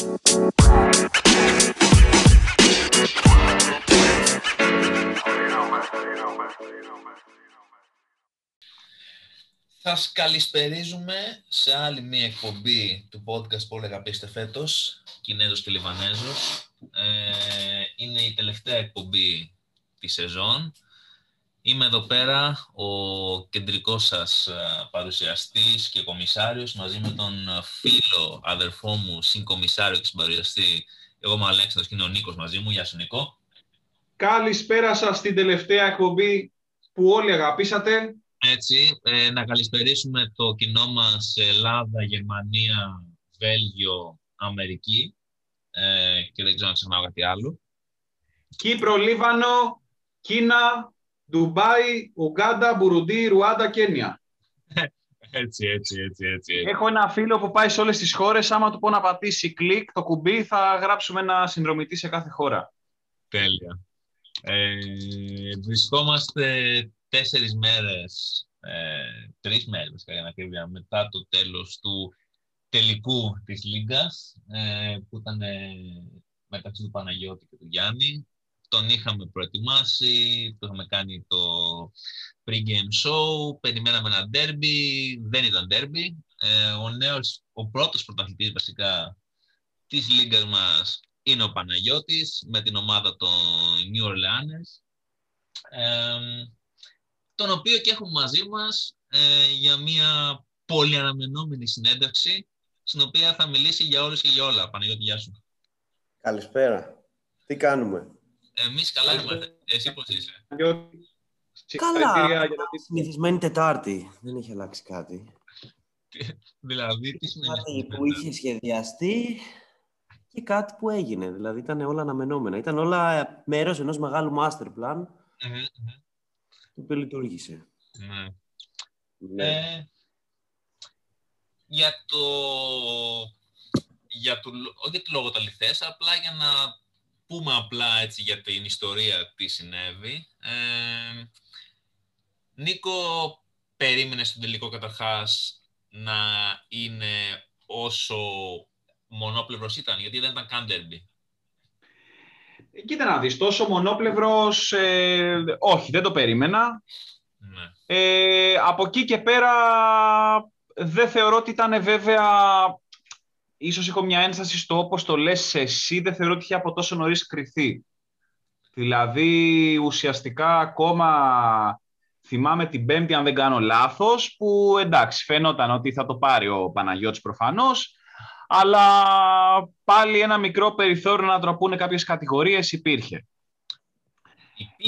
Θα σας καλησπερίζουμε σε άλλη μία εκπομπή του podcast που έλεγα πείστε φέτος, Κινέζος και Λιβανέζος. Ε, είναι η τελευταία εκπομπή της σεζόν. Είμαι εδώ πέρα ο κεντρικός σας ε, παρουσιαστής και κομισάριος μαζί με τον φίλο αδερφό μου συγκομισάριο και συμπαρουσιαστή εγώ είμαι ο Αλέξανδρος και είναι ο Νίκος μαζί μου. Γεια σου Νίκο. Καλησπέρα σας στην τελευταία εκπομπή που όλοι αγαπήσατε. Έτσι, ε, να καλησπερίσουμε το κοινό μας σε Ελλάδα, Γερμανία, Βέλγιο, Αμερική ε, και δεν ξέρω να ξεχνάω κάτι άλλο. Κύπρο, Λίβανο, Κίνα, Ντουμπάι, Ουγκάντα, Μπουρουντί, Ρουάντα, Κένια. έτσι, έτσι, έτσι, έτσι. Έχω ένα φίλο που πάει σε όλες τις χώρες. Άμα του πω να πατήσει κλικ το κουμπί, θα γράψουμε ένα συνδρομητή σε κάθε χώρα. Τέλεια. Ε, βρισκόμαστε τέσσερις μέρες, ε, τρεις μέρες για να μετά το τέλος του τελικού της Λίγκας, ε, που ήταν ε, μεταξύ του Παναγιώτη και του Γιάννη. Τον είχαμε προετοιμάσει, που είχαμε κάνει το pre-game show, περιμέναμε ένα derby, δεν ήταν derby. Ε, ο νέος, ο πρώτος πρωταθλητής βασικά της Λίγκας μας είναι ο Παναγιώτης με την ομάδα των New Orleans. Ε, τον οποίο και έχουμε μαζί μας ε, για μια πολύ αναμενόμενη συνέντευξη, στην οποία θα μιλήσει για όλους και για όλα. Παναγιώτη, γεια σου. Καλησπέρα. Τι κάνουμε; Εμείς καλά είμαστε. Εσύ πώς είσαι; Καλά. Συνηθισμένη Τετάρτη. Δεν έχει αλλάξει κάτι. δηλαδή, τι σημαίνει Κάτι που είχε σχεδιαστεί και κάτι που έγινε. Δηλαδή, ήταν όλα αναμενόμενα. Ήταν όλα μέρος ενός μεγάλου master plan mm-hmm το οποίο λειτουργήσε. Ναι. ναι. Ε, για το... Για το, όχι για το λόγο τα λιθές, απλά για να πούμε απλά έτσι για την ιστορία τι συνέβη. Ε, Νίκο, περίμενε στον τελικό καταρχάς να είναι όσο μονόπλευρος ήταν, γιατί δεν ήταν καν derby. Κοίτα να δεις, τόσο μονόπλευρος, ε, όχι, δεν το περίμενα. Ναι. Ε, από εκεί και πέρα δεν θεωρώ ότι ήταν βέβαια, ίσως έχω μια ένσταση στο όπως το λες εσύ, δεν θεωρώ ότι είχε από τόσο νωρίς κρυθεί. Δηλαδή ουσιαστικά ακόμα θυμάμαι την Πέμπτη αν δεν κάνω λάθος, που εντάξει φαίνονταν ότι θα το πάρει ο Παναγιώτης προφανώς, αλλά πάλι ένα μικρό περιθώριο να τροπούνε κάποιες κατηγορίες υπήρχε.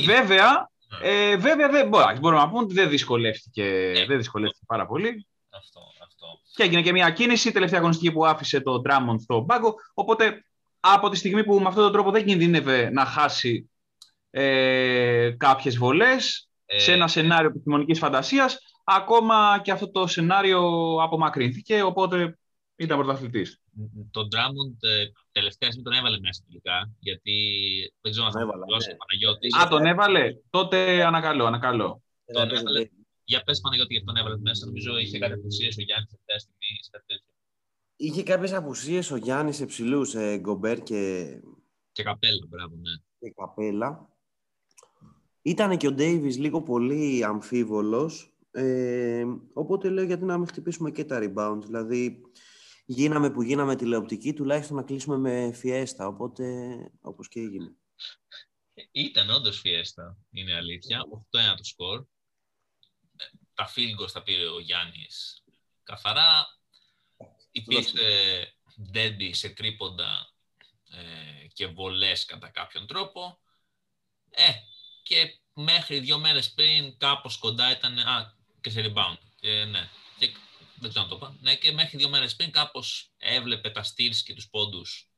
Βέβαια, ναι. ε, βέβαια δεν, μπορούμε να πούμε ότι δεν δυσκολεύτηκε, ναι. δεν δυσκολεύτηκε πάρα πολύ. Αυτό, αυτό. Και έγινε και μια κίνηση, τελευταία αγωνιστική που άφησε το Drummond στο πάγκο, οπότε από τη στιγμή που με αυτόν τον τρόπο δεν κινδύνευε να χάσει ε, κάποιες βολές, ε... σε ένα σενάριο επιστημονικής φαντασίας, ακόμα και αυτό το σενάριο απομακρύνθηκε, οπότε ήταν πρωταθλητής. Τον Drummond ε, τελευταία στιγμή τον έβαλε μέσα τελικά. Γιατί δεν ξέρω αν θα τον ναι. ο Παναγιώτης. Α, τον έβαλε; Τότε ανακαλώ, ανακαλώ. Τον έβαλε. Για πες Παναγιώτη γιατί τον έβαλες μέσα. Νομίζω είχε κάτι απουσίες ο Γιάννης τελευταία στιγμή. Είχε κάποιες απουσίες ο Γιάννης σε ψηλού, ε, Γκομπέρ και. Και καπέλα, μπράβο, ναι. Και καπέλα. Ήταν και ο Ντέιβις λίγο πολύ αμφίβολος, ε, οπότε λέω γιατί να μην χτυπήσουμε και τα rebound. Δηλαδή, γίναμε που γίναμε τηλεοπτική, τουλάχιστον να κλείσουμε με φιέστα, οπότε όπως και έγινε. Ήταν όντως φιέστα, είναι αλήθεια. 8-1 το σκορ. Τα φίλγκο τα πήρε ο Γιάννης καθαρά. Υπήρξε ντέντι σε τρίποντα ε, και βολές κατά κάποιον τρόπο. Ε, και μέχρι δύο μέρες πριν κάπως κοντά ήταν, α, και σε rebound. Ε, ναι. Και δεν ξέρω να το πω. Ναι, και μέχρι δύο μέρες πριν κάπως έβλεπε τα στυλ και τους πόντους.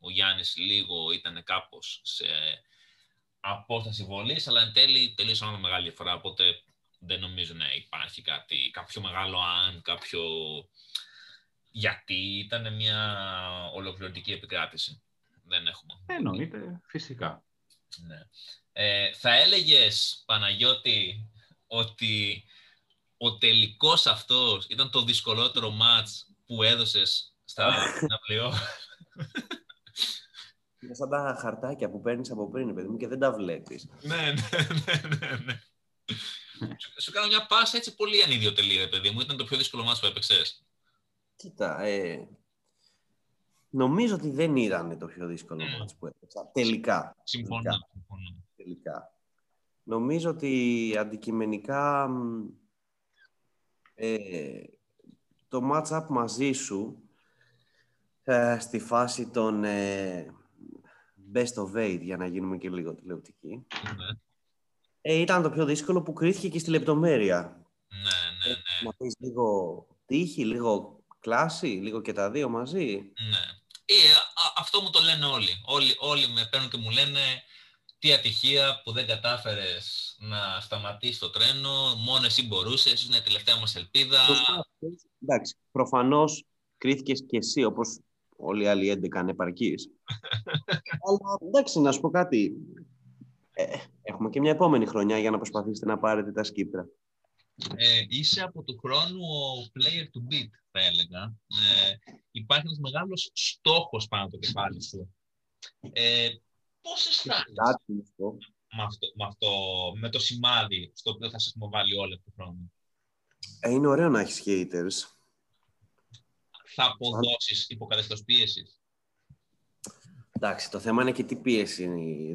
Ο Γιάννης λίγο ήταν κάπως σε απόσταση βολής, αλλά εν τέλει τελείωσαν ένα μεγάλη διαφορά. Οπότε δεν νομίζω να υπάρχει κάτι, κάποιο μεγάλο αν, κάποιο γιατί ήταν μια ολοκληρωτική επικράτηση. Δεν έχουμε. Εννοείται, φυσικά. Ναι. Ε, θα έλεγες, Παναγιώτη, ότι ο τελικός αυτός ήταν το δυσκολότερο μάτς που έδωσες στα πλοίο. Είναι σαν τα χαρτάκια που παίρνεις από πριν, παιδί μου, και δεν τα βλέπεις. ναι, ναι, ναι, ναι, ναι. Σου κάνω μια πάσα έτσι πολύ ανιδιοτελή, ρε παιδί μου. Ήταν το πιο δύσκολο μάτι που έπαιξες. Κοίτα, ε, νομίζω ότι δεν ήταν το πιο δύσκολο mm. μάτς που έπαιξα. Τελικά. Συμφωνώ. Τελικά. Τελικά. Νομίζω ότι αντικειμενικά ε, το match-up μαζί σου ε, στη φάση των ε, best of eight, για να γίνουμε και λίγο τηλεοπτικοί, Ναι. Ε, ήταν το πιο δύσκολο που κρίθηκε και στη λεπτομέρεια. Ναι, ναι, ναι. Να πεις λίγο τύχη, λίγο κλάση, λίγο και τα δύο μαζί. ναι. Ε, α- αυτό μου το λένε όλοι. όλοι. Όλοι με παίρνουν και μου λένε τι ατυχία που δεν κατάφερες να σταματήσεις το τρένο, μόνο εσύ μπορούσες, είναι η τελευταία μας ελπίδα. Σωστά. Εντάξει, προφανώς κρίθηκες και εσύ, όπως όλοι οι άλλοι 11 ανεπαρκείς. Αλλά εντάξει, να σου πω κάτι. Ε, έχουμε και μια επόμενη χρονιά για να προσπαθήσετε να πάρετε τα σκύπτρα. Ε, είσαι από του χρόνου ο player to beat, θα έλεγα. Ε, υπάρχει ένας μεγάλος στόχος πάνω το κεφάλι σου. Ε, πώς αισθάνεσαι; Κάτι να σου πω. με αυτό, με αυτό, με το σημάδι στο οποίο θα σε έχουμε βάλει όλοι του χρόνου. Ε, είναι ωραίο να έχεις haters. Θα αποδώσεις υπό καθεστώς πίεσης. Εντάξει, το θέμα είναι και τι πίεση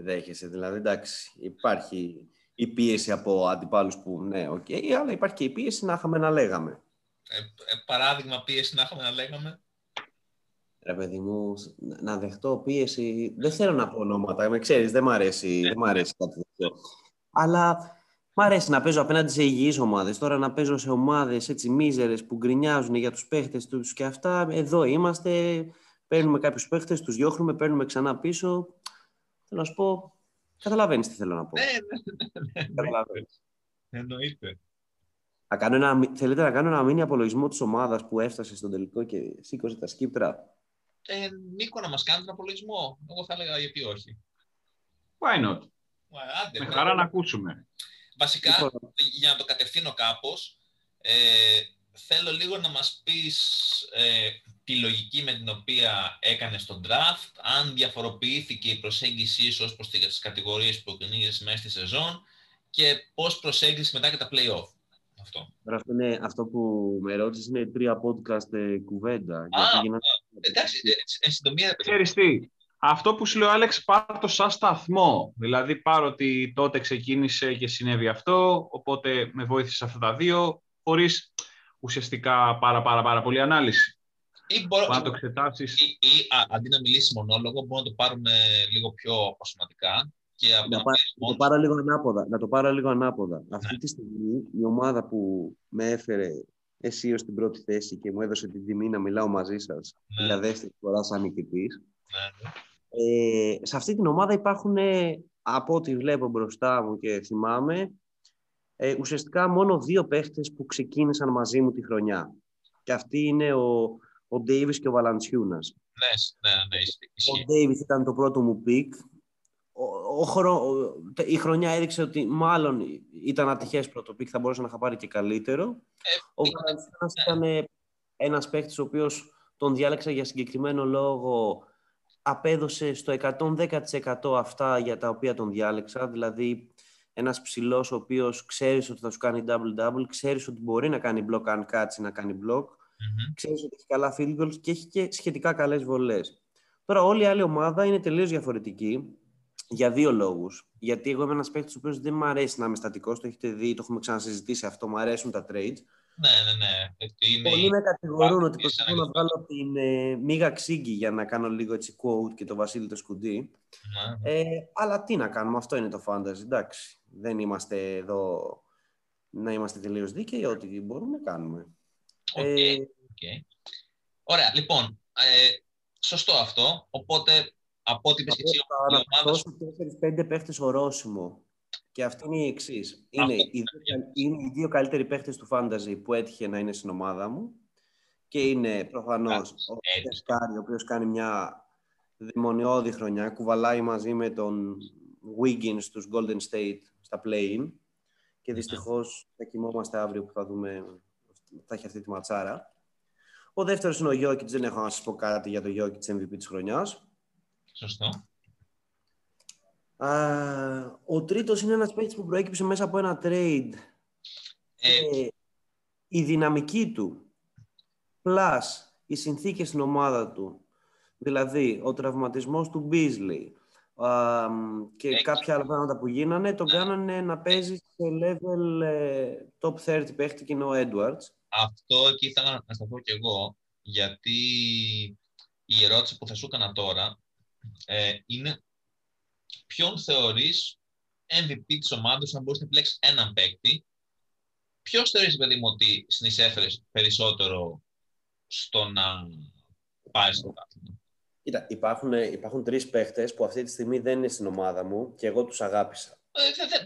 δέχεσαι. Δηλαδή, εντάξει, υπάρχει η πίεση από αντιπάλους που ναι, οκ, αλλά υπάρχει και η πίεση να είχαμε να λέγαμε. Ε, ε, παράδειγμα πίεση να είχαμε να λέγαμε. Ρε παιδί μου, να- να δεχτώ πίεση. Δεν θέλω να πω ονόματα, με ξέρεις, δεν μ' αρέσει, δεν μ' αρέσει κάτι τέτοιο. Αλλά μ' αρέσει να παίζω απέναντι σε υγιείς ομάδες. Τώρα να παίζω σε ομάδες έτσι μίζερες που γκρινιάζουν για τους παίχτες τους και αυτά. Εδώ είμαστε, παίρνουμε κάποιους παίχτες, τους διώχνουμε, παίρνουμε ξανά πίσω. Θέλω να σου πω, καταλαβαίνεις τι θέλω να πω. Ναι, ναι, ναι, ναι, Καταλαβαίνεις. εννοείται. Να κάνω ένα, μι- θέλετε να κάνω ένα μήνυ απολογισμό της ομάδας που έφτασε στον τελικό και σήκωσε τα σκύπτρα; Ε, Νίκο, να μας κάνεις τον απολογισμό. Εγώ θα έλεγα γιατί όχι. Why not; Μα, Άντε, Με ναι. χαρά να ακούσουμε. Βασικά, Λοιπόν. για να το κατευθύνω κάπως, ε, θέλω λίγο να μας πεις ε, τη λογική με την οποία έκανες τον draft, αν διαφοροποιήθηκε η προσέγγιση σου ως προς τις κατηγορίες που κυνήγεσαι μέσα στη σεζόν και πώς προσέγγισες μετά και τα play-off. Αυτό. Τώρα αυτό, είναι, αυτό που με ρώτησες είναι τρία podcast ε, κουβέντα. γιατί γίνανε- Εντάξει, ε, εν συντομία, ρε παιδί. Ξέρεις τι, αυτό που σου λέει ο Άλεξ πάρ' το σαν σταθμό. Δηλαδή πάρ' ότι τότε ξεκίνησε και συνέβη αυτό, οπότε με βοήθησε αυτά τα δύο, χωρίς ουσιαστικά πάρα πάρα πάρα πολύ ανάλυση. ή, μπορώ, Μπορεί να το εξετάσεις. ή, ή α, αντί να μιλήσει μονόλογο, μπορούμε να το πάρουμε λίγο πιο αποσωματικά και από Να, τον πά- απολογισμό να το σου. πάρω λίγο ανάποδα. Να το πάρω λίγο ανάποδα. Αυτή τη στιγμή η ομάδα που με έφερε εσύ ως την πρώτη θέση και μου έδωσε την τιμή να μιλάω μαζί σας Ναι. για δεύτερη φορά σαν νικητής, Ναι, ναι. ε, σε αυτή την ομάδα υπάρχουν, ε, από ό,τι βλέπω μπροστά μου και θυμάμαι, ε, ουσιαστικά μόνο δύο παίχτες που ξεκίνησαν μαζί μου τη χρονιά. Και αυτοί είναι ο, ο Davis και ο Βαλαντσιούνας. Ναι, σ- ναι, ναι, ισχύει. Ο ισχύει. Davis ήταν το πρώτο μου pick. Ο, ο, χρονο- ο- η χρονιά έδειξε ότι μάλλον ήταν ατυχές πρώτο pick, θα μπορούσα να είχα πάρει και καλύτερο. Ε, Ο είναι- Βαλαντσιούνας ναι. ήταν ε, ένας παίκτης ο οποίος τον διάλεξα για συγκεκριμένο λόγο απέδωσε στο 110% αυτά για τα οποία τον διάλεξα, δηλαδή ένας ψηλός ο οποίος ξέρεις ότι θα σου κάνει double-double, ξέρεις ότι μπορεί να κάνει block αν κάτσει να κάνει block, Μμμ. ξέρεις ότι έχει καλά field goals και έχει και σχετικά καλές βολές. Τώρα όλη η άλλη ομάδα είναι τελείως διαφορετική για δύο λόγους. Γιατί εγώ είμαι ένας παίκτης ο οποίος δεν μου αρέσει να είμαι στατικός, το έχετε δει, το έχουμε ξανασυζητήσει αυτό, μου αρέσουν τα trades. Ναι, ναι, ναι. Ότι είναι Πολλοί με κατηγορούν ότι Είσαι προσπαθώ ένα να βγάλω την ε, μύγα ξύγκι για να κάνω λίγο έτσι quote και το Βασίλη το Σκουντή. Ναι, ναι. Ε, αλλά τι να κάνουμε, αυτό είναι το fantasy, εντάξει. Δεν είμαστε εδώ να είμαστε τελείως δίκαιοι, ό,τι μπορούμε κάνουμε. Οκ, Ε, οκ. Ωραία, λοιπόν, ε, σωστό αυτό. Οπότε, από ό,τι είπες και εσύ, θα η ομάδα σου... αναπτύξω 4-5 παίχτες ορόσημο. Και αυτή είναι η εξής. Είναι, Αυτό, οι δύο, είναι οι δύο καλύτεροι παίχτες του fantasy που έτυχε να είναι στην ομάδα μου. Και είναι προφανώς ο έτσι. Τεσκάρη, ο οποίος κάνει μια δαιμονιώδη χρονιά, κουβαλάει μαζί με τον Wiggins στους Golden State στα play-in και δυστυχώς θα κοιμόμαστε αύριο που θα δούμε, θα έχει αυτή τη ματσάρα. Ο δεύτερος είναι ο Γιώκητ. Δεν έχω να σας πω κάτι για το Γιώκητ MVP της χρονιάς. Σωστό. Ο τρίτος είναι ένας παίκτης που προέκυψε μέσα από ένα trade. Ε, η δυναμική του, plus οι συνθήκες στην ομάδα του, δηλαδή ο τραυματισμός του Beasley και κάποια άλλα πράγματα που γίνανε, τον κάνανε να παίζει σε level ε, top 30 παίχτη και είναι ο Edwards. Αυτό εκεί ήθελα να σταθώ κι εγώ, γιατί η ερώτηση που θα σου έκανα τώρα ε, είναι ποιον θεωρείς MVP της ομάδας αν μπορείς να επιλέξεις έναν παίκτη Ποιος θεωρείς, παιδί μου, ότι συνεισέφερες περισσότερο στο να πάει στο κάθισμα. Κοίτα, υπάρχουν, υπάρχουν τρεις παίχτε που αυτή τη στιγμή δεν είναι στην ομάδα μου και εγώ τους αγάπησα. Ε,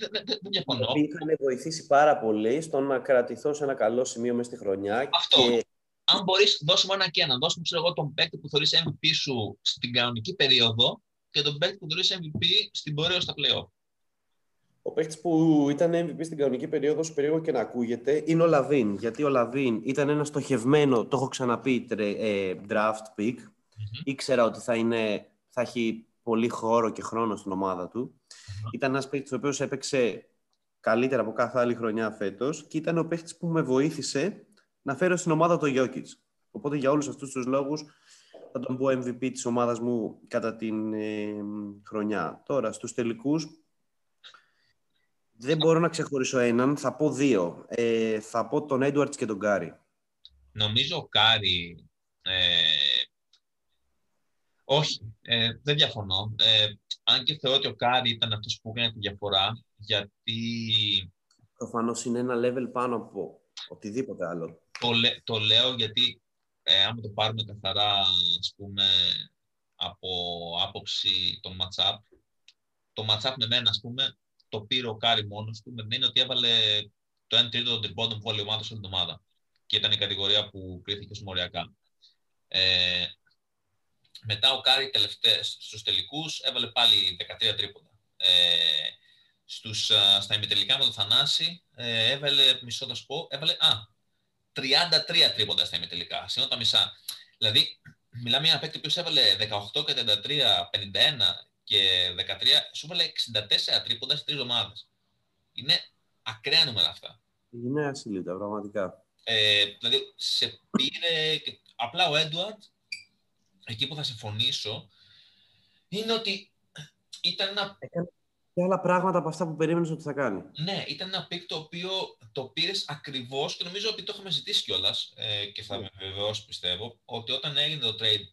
δεν διαφωνώ. Με είχαν βοηθήσει πάρα πολύ στο να κρατηθώ σε ένα καλό σημείο μέσα στη χρονιά. Αυτό. Και... Αν μπορείς, δώσε μου ένα και ένα. Δώσ' μου ξέρω εγώ, τον παίκτη που θεωρείς MVP σου στην κανονική περίοδο και τον παίκτη που θεωρείς MVP στην πορεία στα playoff. Ο παίκτης που ήταν MVP στην κανονική περίοδο, όσο περίεργο και να ακούγεται, είναι ο Λαβίν. Γιατί ο Λαβίν ήταν ένα στοχευμένο, το έχω ξαναπεί, ε, draft pick. mm Ήξερα ότι θα, είναι, θα έχει πολύ χώρο και χρόνο στην ομάδα του. Ήταν ένας παίκτης ο οποίος έπαιξε καλύτερα από κάθε άλλη χρονιά φέτος και ήταν ο παίκτης που με βοήθησε να φέρω στην ομάδα το Jokic. Οπότε για όλους αυτούς τους λόγους θα τον πω MVP της ομάδας μου κατά την ε, χρονιά. Τώρα, στους τελικούς, δεν μπορώ να ξεχωρίσω έναν. Θα πω δύο. Ε, θα πω τον Έντουαρντς και τον Κάρι. Νομίζω ο Κάρι... Ε, όχι, ε, δεν διαφωνώ. Ε, αν και θεωρώ ότι ο Κάρι ήταν αυτός που έκανε τη διαφορά, γιατί... Προφανώς είναι ένα level πάνω από οτιδήποτε άλλο. Το, το λέω γιατί, ε, άμα το πάρουμε καθαρά, ας πούμε, από άποψη των matchup, το matchup με μένα, ας πούμε, το πήρε ο Κάρι μόνος του, με μείνει ότι έβαλε το 1 τρίτο των τριπόντων που έβαλε η ομάδα όλη την εβδομάδα. Και ήταν η κατηγορία που κρίθηκε μοριακά. Ε, μετά ο Κάρι στους τελικούς έβαλε πάλι 13 τρίποντα. Ε, στους, στα ημιτελικά με τον Θανάση ε, έβαλε, μισό θα σου πω, έβαλε, α, 33 τρίποντα στα ημιτελικά, σχεδόν τα μισά. Δηλαδή, μιλάμε για ένα παίκτη που έβαλε 18 και 33, 51 και 13, σου έβαλε 64 τρίποντα σε τρεις εβδομάδες. Είναι ακραία νούμερα αυτά. Είναι ασύλληπτα, πραγματικά. Ε, δηλαδή, σε πήρε. Απλά ο Έντουαρντ, εκεί που θα συμφωνήσω, είναι ότι ήταν ένα. Έκανε και άλλα πράγματα από αυτά που περίμενες ότι θα κάνει. Ναι, ήταν ένα pick το οποίο το πήρες ακριβώς και νομίζω ότι το είχαμε συζητήσει κιόλας ε, και θα yeah. Ναι. με βεβαιώσεις πιστεύω ότι όταν έγινε το trade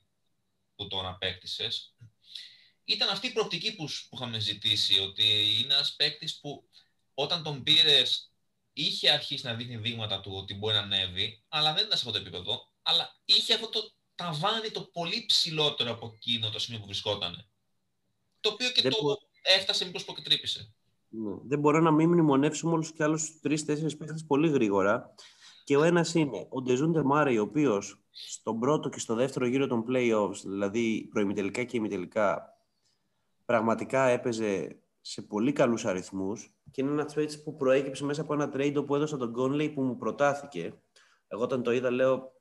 που τον απέκτησες, ήταν αυτή η προοπτική που, που είχαμε ζητήσει, ότι είναι ένας παίκτης που όταν τον πήρες είχε αρχίσει να δείχνει δείγματα του ότι μπορεί να ανέβει, αλλά δεν ήταν σε αυτό το επίπεδο, αλλά είχε αυτό το ταβάνι το πολύ ψηλότερο από εκείνο το σημείο που βρισκόταν. Το οποίο και δεν το μπο... έφτασε μήπως που και τρύπησε. Ναι. Δεν μπορώ να μην μνημονεύσουμε όλους και άλλους τρει-τέσσερι παίχτες πολύ γρήγορα. Και ο ένας είναι ο Ντεζούντε Μάρεϊ, ο οποίος στον πρώτο και στο δεύτερο γύρο των playoffs, δηλαδή προημιτελικά και ημιτελικά, πραγματικά έπαιζε σε πολύ καλούς αριθμούς και είναι ένας trade που προέκυψε μέσα από ένα trade που έδωσα τον Conley που μου προτάθηκε. Εγώ όταν το είδα λέω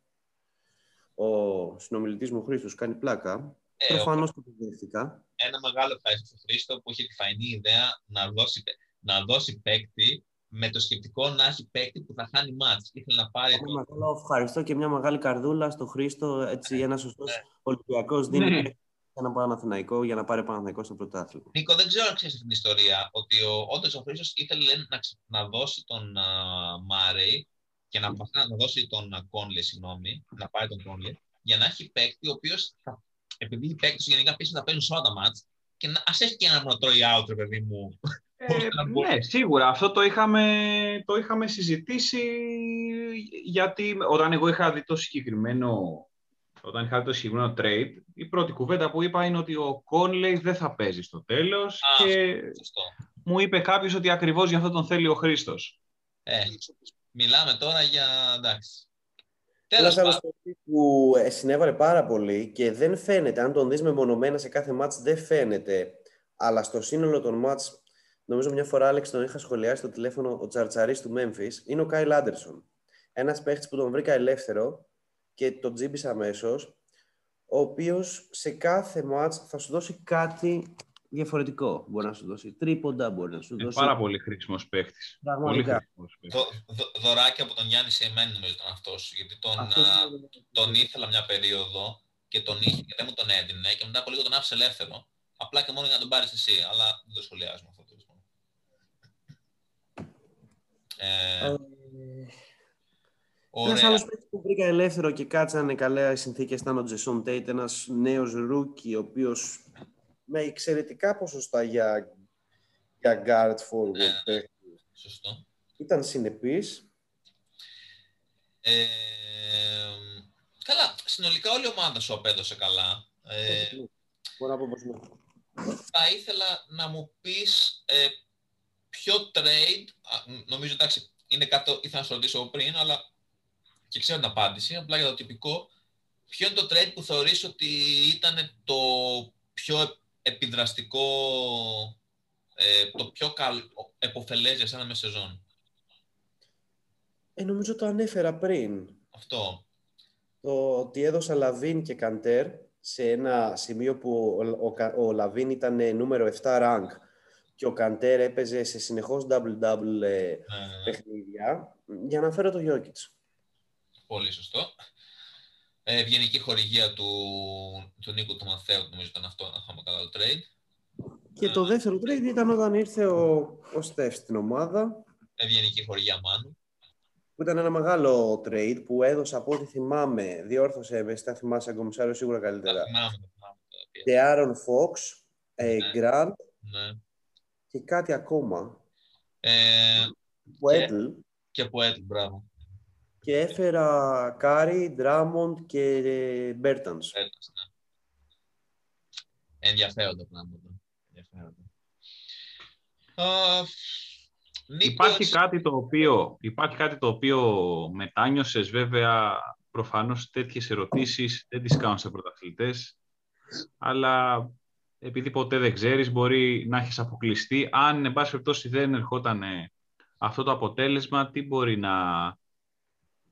ο συνομιλητής μου Χρήστος κάνει πλάκα. Ε, Προφανώς το δέχτηκα. Ένα μεγάλο ευχαριστώ στον Χρήστο που είχε τη φαϊνή ιδέα να δώσει, να δώσει παίκτη με το σκεπτικό να έχει παίκτη που θα χάνει μάτς. Ήθελε να πάρει... Ένα μεγάλο ευχαριστώ και μια μεγάλη καρδούλα στο Χρήστο. Έτσι, ναι, ένας σωστός ναι. Ολυμπιακός δίνει ναι ένα Παναθηναϊκό για να πάρει Παναθηναϊκό στο πρωτάθλημα. Νίκο, δεν ξέρω αν ξέρεις αυτή την ιστορία. Ότι ο, όντως ο Χρήστος ήθελε να, να δώσει τον uh, Μάρεϊ και να, να δώσει τον uh, Κόνλε, συγγνώμη, να πάρει τον Κόνλε, για να έχει παίκτη ο οποίος επειδή οι παίκτες γενικά πίσω θα παίζουν σε όλα τα μάτς και να ας έχει και ένα να τρώει out, παιδί μου. Ε, ναι, σίγουρα. Αυτό το είχαμε, το είχαμε συζητήσει γιατί όταν εγώ είχα δει το συγκεκριμένο όταν είχατε το συγκεκριμένο trade, η πρώτη κουβέντα που είπα είναι ότι ο Κόνλεϊ δεν θα παίζει στο τέλος και μου είπε κάποιος ότι ακριβώς για αυτό τον θέλει ο Χρήστος. Ε, μιλάμε τώρα για... εντάξει. Τέλος πάντων. που ε, συνέβαλε πάρα πολύ και δεν φαίνεται, αν τον δεις μεμονωμένα σε κάθε μάτς δεν φαίνεται, αλλά στο σύνολο των μάτς, νομίζω μια φορά Άλεξ τον είχα σχολιάσει στο τηλέφωνο ο Τσαρτσαρής του Memphis, είναι ο Κάιλ Άντερσον. Ένας παίχτης που τον βρήκα ελεύθερο και τον τζίμπης αμέσως, ο οποίος σε κάθε μάτς θα σου δώσει κάτι διαφορετικό. Μπορεί να σου δώσει τρίποντα, μπορεί να σου Είναι δώσει... πάρα πολύ χρήσιμος παίχτης. Πολύ Πραγματικά. χρήσιμος παίχτης. Δω- δω- δωράκι από τον Γιάννη Σεϊμένη νομίζω ήταν αυτός, γιατί τον, Αυτός α, είναι- τον ήθελα μια περίοδο και τον είχε και δεν μου τον έδινε και μετά από λίγο τον άφησε ελεύθερο. Απλά και μόνο για να τον πάρεις εσύ, αλλά δεν το σχολιάζουμε αυτό. τέλος πάντων. Ε, Ε, Ένας ωραία. άλλος παίκτης που βρήκα ελεύθερο και κάτσανε καλά οι συνθήκες ήταν ο Τζέισον Τέιτ, ένας νέος rookie, ο οποίος με εξαιρετικά ποσοστά για, για guard forward Ναι. παίκτη. Σωστό. Ήταν συνεπής. Ε, καλά, συνολικά όλη η ομάδα σου απέδωσε καλά. Ε, Μπορώ να πω πως ναι. θα ήθελα να μου πεις ε, ποιο trade, α, νομίζω εντάξει, είναι κάτι το ήθελα να σου ρωτήσω από πριν, αλλά και ξέρω την απάντηση, απλά για το τυπικό, ποιο είναι το trade που θεωρείς ότι ήταν το πιο επιδραστικό, ε, το πιο καλ, επωφελές για σένα τη σεζόν. Ε, νομίζω το ανέφερα πριν. Αυτό. Το ότι έδωσα Λαβίν και Καντέρ σε ένα σημείο που ο, ο, Κα- ο Λαβίν ήταν ε, νούμερο 7 rank και ο Καντέρ έπαιζε σε συνεχώς double-double ε, Ε, παιχνίδια για να φέρω το Jokic. Πολύ σωστό. Ε, ευγενική χορηγία του, του Νίκου του Μαθαίου, νομίζω ήταν αυτό, να είχαμε καλά το trade. Και το δεύτερο trade ήταν όταν ήρθε ο, ο Στεφ στην ομάδα, Ευγενική χορηγία Μάνου. που ήταν ένα μεγάλο trade που έδωσα από ό,τι θυμάμαι, διόρθωσε με, στα θυμάσαι κομισάριο σίγουρα Τα καλύτερα. θυμάμαι, τα θυμάμαι. τα οποία. Και De'Aaron Fox, ε, Ναι. Grant Ναι. και κάτι ακόμα. Ε, Πουέτλ. και Πουέτλ, μπράβο. Και έφερα Κάρι, Ντράμοντ και Μπέρτανς. Έτλας, ναι. Ενδιαφέροντα πράγματα. Ενδιαφέροντα. Α, Νίκος, Υπάρχει κάτι, το οποίο, υπάρχει κάτι το οποίο μετάνιωσες, βέβαια, προφανώς τέτοιες ερωτήσεις δεν τις κάνουν σε πρωταθλητές, αλλά επειδή ποτέ δεν ξέρεις, μπορεί να έχεις αποκλειστεί. Αν, εν πάση περιπτώσει, δεν ερχόταν ε, αυτό το αποτέλεσμα, τι μπορεί να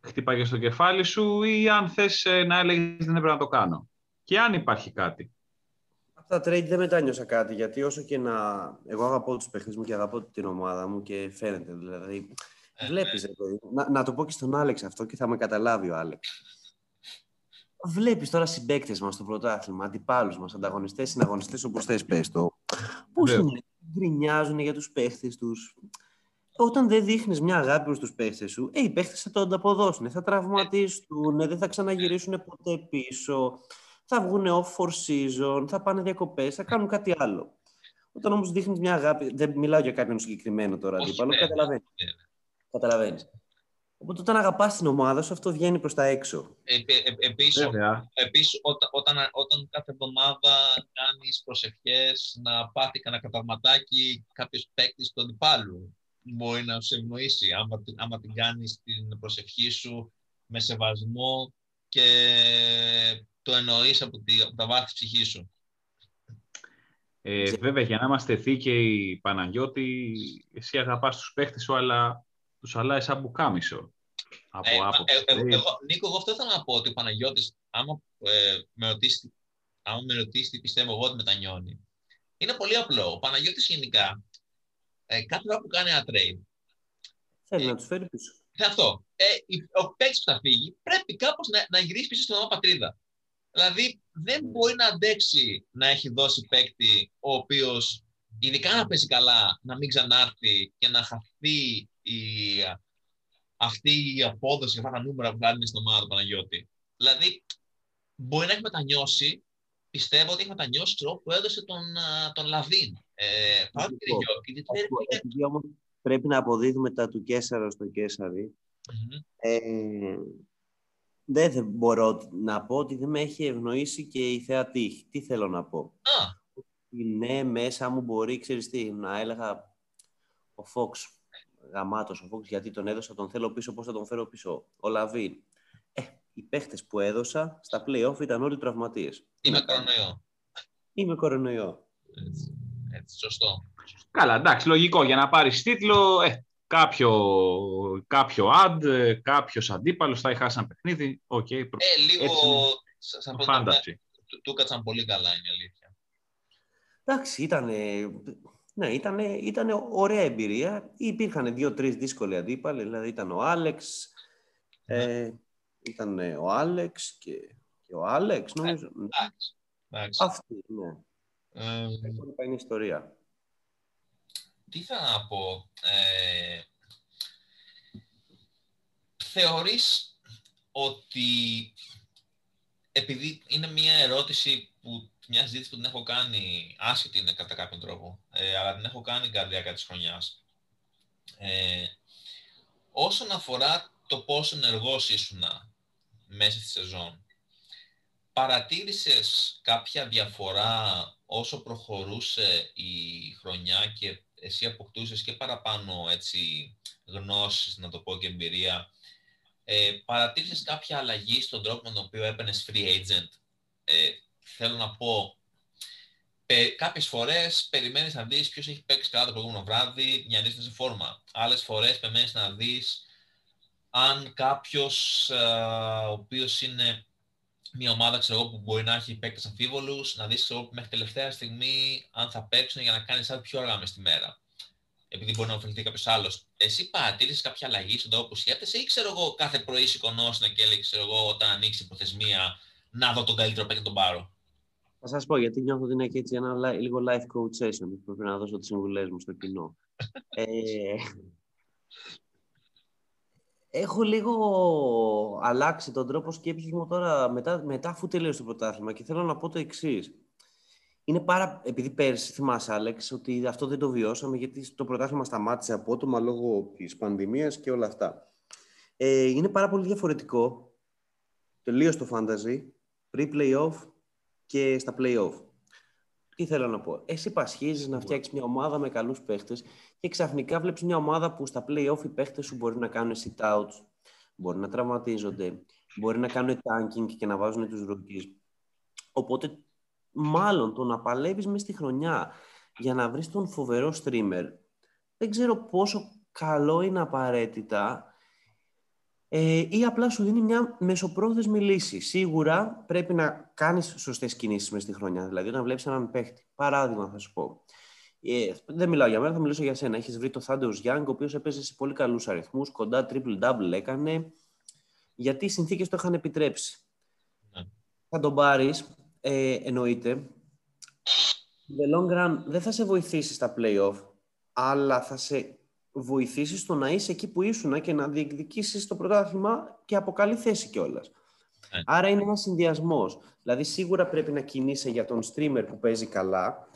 χτυπάγε στο κεφάλι σου ή αν θες ε, να έλεγες δεν έπρεπε να το κάνω. Και αν υπάρχει κάτι. Αυτά τα trade δεν μετάνιωσα κάτι, γιατί όσο και να... Εγώ αγαπώ τους παίχτες μου και αγαπώ την ομάδα μου και φαίνεται, δηλαδή... Ε, Βλέπεις, ρε παιδί. Να, να το πω και στον Άλεξ αυτό και θα με καταλάβει ο Άλεξ. Βλέπεις τώρα συμπαίκτες μας στο πρωτάθλημα, αντιπάλους μας, ανταγωνιστές, συναγωνιστές, όπως θες πες το. Πώς Βέβαια. είναι, γκρινιάζουν για τους παίχτες τους. Όταν δεν δείχνεις μια αγάπη προς τους παίχτες σου, ε, οι παίχτες θα το ανταποδώσουν, θα τραυματίσουν, δεν θα ξαναγυρίσουν ποτέ πίσω, θα βγουν off for season, θα πάνε διακοπές, θα κάνουν κάτι άλλο. Όταν όμως δείχνεις μια αγάπη, δεν μιλάω για κάποιον συγκεκριμένο τώρα Όχι, αντίπαλο, βέβαια, καταλαβαίνεις. βέβαια. Καταλαβαίνεις. Οπότε όταν αγαπάς την ομάδα σου, αυτό βγαίνει προς τα έξω. Ε, ε, ε, επίσης, Βέβαια. επίσης όταν, όταν, όταν κάθε εβδομάδα κάνεις προσευχές να πάθει κανένα καταρματάκι κάποιος παίκτης του αντιπάλου μπορεί να σε ευνοήσει άμα, την- άμα την κάνεις την προσευχή σου με σεβασμό και το εννοείς από, τη, από τα βάθη της ψυχής σου. Ε, βέβαια, για να είμαστε δίκαιοι, Παναγιώτη, εσύ αγαπάς τους παίχτες σου, αλλά τους αλλάζει σαν μπουκάμισο. Από Ε, άποψη. ε, ε, Δηλαδή, εγώ, Νίκο, εγώ αυτό ήθελα να πω ότι ο Παναγιώτης, άμα, ε, με ρωτήσει, άμα με ρωτήσει τι πιστεύω εγώ ότι μετανιώνει, είναι πολύ απλό. Ο Παναγιώτης γενικά, ε, κάθε φορά που κάνει ένα trade, Θέλει να τους φέρει πίσω. είναι αυτό. Ε, η- ο παίκτης που θα φύγει πρέπει κάπως να, να γυρίσει πίσω στην ομάδα πατρίδα. Δηλαδή, δεν μπορεί να αντέξει να έχει δώσει παίκτη ο οποίος, ειδικά να παίζει καλά, να μην ξανάρθει και να χαθεί η, αυτή η απόδοση και αυτά τα νούμερα που βγάλει στην ομάδα του Παναγιώτη. Δηλαδή, μπορεί να έχει μετανιώσει, πιστεύω ότι έχει μετανιώσει ξέρω, που έδωσε τον, α, τον Λαβίν. Ε, παρά τον Λοιπόν, Κυριώκη, γιατί δεν Αυτό, είναι- Επειδή όμως πρέπει να αποδίδουμε τα του Κέσσαρο στο Κέσσαρι, Μμμ. ε, δεν θα μπορώ να πω ότι δεν με έχει ευνοήσει και η θέα τύχη. Τι θέλω να πω; Α, Ναι, μέσα μου μπορεί, ξέρεις τι, να έλεγα ο Φόξ, γαμάτος ο Φόξ, γιατί τον έδωσα, τον θέλω πίσω, πώς θα τον φέρω πίσω; Ο Λαβίν. Ε, οι παίχτες που έδωσα στα play-off ήταν όλοι τραυματίες. είμαι κορονοϊό. Είμαι κορονοϊό. Έτσι, έτσι, σωστό. Καλά, εντάξει, λογικό. Για να πάρεις τίτλο, ε, κάποιο, κάποιο ad, κάποιος αντίπαλος θα έχει χάσει ένα παιχνίδι. Okay, ε, λίγο σαν φάνταση. Του, του κάτσαν πολύ καλά, είναι αλήθεια. Εντάξει, ήταν, ναι, ήταν, ήταν ωραία εμπειρία. Υπήρχαν δύο-τρεις δύσκολοι αντίπαλοι. Δηλαδή ήταν ο Άλεξ, ναι. ε, ήταν ο Άλεξ και, και ο Άλεξ, νομίζω. Ε, εντάξει. Αυτή, ναι. Ε, είναι η ιστορία. Τι θα να πω. Ε, θεωρείς ότι επειδή είναι μια ερώτηση που μια ζήτηση που την έχω κάνει, άσχετη είναι κατά κάποιον τρόπο, ε, αλλά την έχω κάνει κατά τη διάρκεια της χρονιάς. Ε, όσον αφορά το πόσο ενεργός ήσουν μέσα στη σεζόν, παρατήρησες κάποια διαφορά όσο προχωρούσε η χρονιά και εσύ αποκτούσες και παραπάνω έτσι, γνώσεις, να το πω και εμπειρία, ε, παρατήρησες κάποια αλλαγή στον τρόπο με τον οποίο έπαιρνες free agent; Ε, θέλω να πω, πε, κάποιες φορές περιμένεις να δεις ποιος έχει παίξει καλά το προηγούμενο βράδυ για να σε φόρμα. Άλλες φορές περιμένεις να δεις αν κάποιος ε, ο οποίος είναι μια ομάδα ξέρω, που μπορεί να έχει παίκτες αμφίβολους, να δεις ξέρω, μέχρι τελευταία στιγμή αν θα παίξουν για να κάνεις κάτι πιο αργά μες τη μέρα επειδή μπορεί να ωφεληθεί κάποιος άλλος. Εσύ παρατήρησες κάποια αλλαγή στον τρόπο που σκέφτεσαι ή ξέρω εγώ κάθε πρωί σηκωνόσαι και έλεγε ξέρω εγώ όταν ανοίξει η προθεσμία να δω τον καλύτερο παίκτη τον πάρω; Θα σας πω γιατί νιώθω ότι είναι και έτσι ένα λίγο life coach session. Πρέπει να δώσω τις συμβουλές μου στο κοινό. ε, έχω λίγο αλλάξει τον τρόπο σκέψης μου τώρα μετά, μετά αφού τελείωσε το πρωτάθλημα και θέλω να πω το εξής είναι πάρα. Επειδή πέρσι θυμάσαι, Άλεξ, ότι αυτό δεν το βιώσαμε γιατί το πρωτάθλημα σταμάτησε απότομα λόγω της πανδημίας και όλα αυτά. Ε, είναι πάρα πολύ διαφορετικό τελείω το fantasy, pre-playoff και στα playoff. Τι θέλω να πω. Εσύ πασχίζεις να φτιάξεις μια ομάδα με καλούς παίχτες και ξαφνικά βλέπεις μια ομάδα που στα playoff οι παίχτες σου μπορεί να κάνουν sit-outs, μπορεί να τραυματίζονται, μπορεί να κάνουν tanking και να βάζουν τους rookies. Οπότε μάλλον το να παλεύεις μέσα στη χρονιά για να βρεις τον φοβερό streamer, δεν ξέρω πόσο καλό είναι απαραίτητα ε, ή απλά σου δίνει μια μεσοπρόθεσμη λύση. Σίγουρα πρέπει να κάνεις σωστές κινήσεις μέσα στη χρονιά, δηλαδή όταν βλέπεις έναν παίχτη. Παράδειγμα θα σου πω. Ε, δεν μιλάω για μένα, θα μιλήσω για σένα. Έχεις βρει το Thaddeus Young, ο οποίος έπαιζε σε πολύ καλούς αριθμούς, κοντά triple-double έκανε, γιατί οι συνθήκες το είχαν επιτρέψει. Ναι. Θα τον πάρεις ε, εννοείται, the long run δεν θα σε βοηθήσει στα play-off, αλλά θα σε βοηθήσεις στο να είσαι εκεί που ήσουν και να διεκδικήσεις το πρωτάθλημα και από καλή θέση κιόλας. Ναι. Άρα είναι ένας συνδυασμός. Δηλαδή, σίγουρα πρέπει να κινείσαι για τον streamer που παίζει καλά,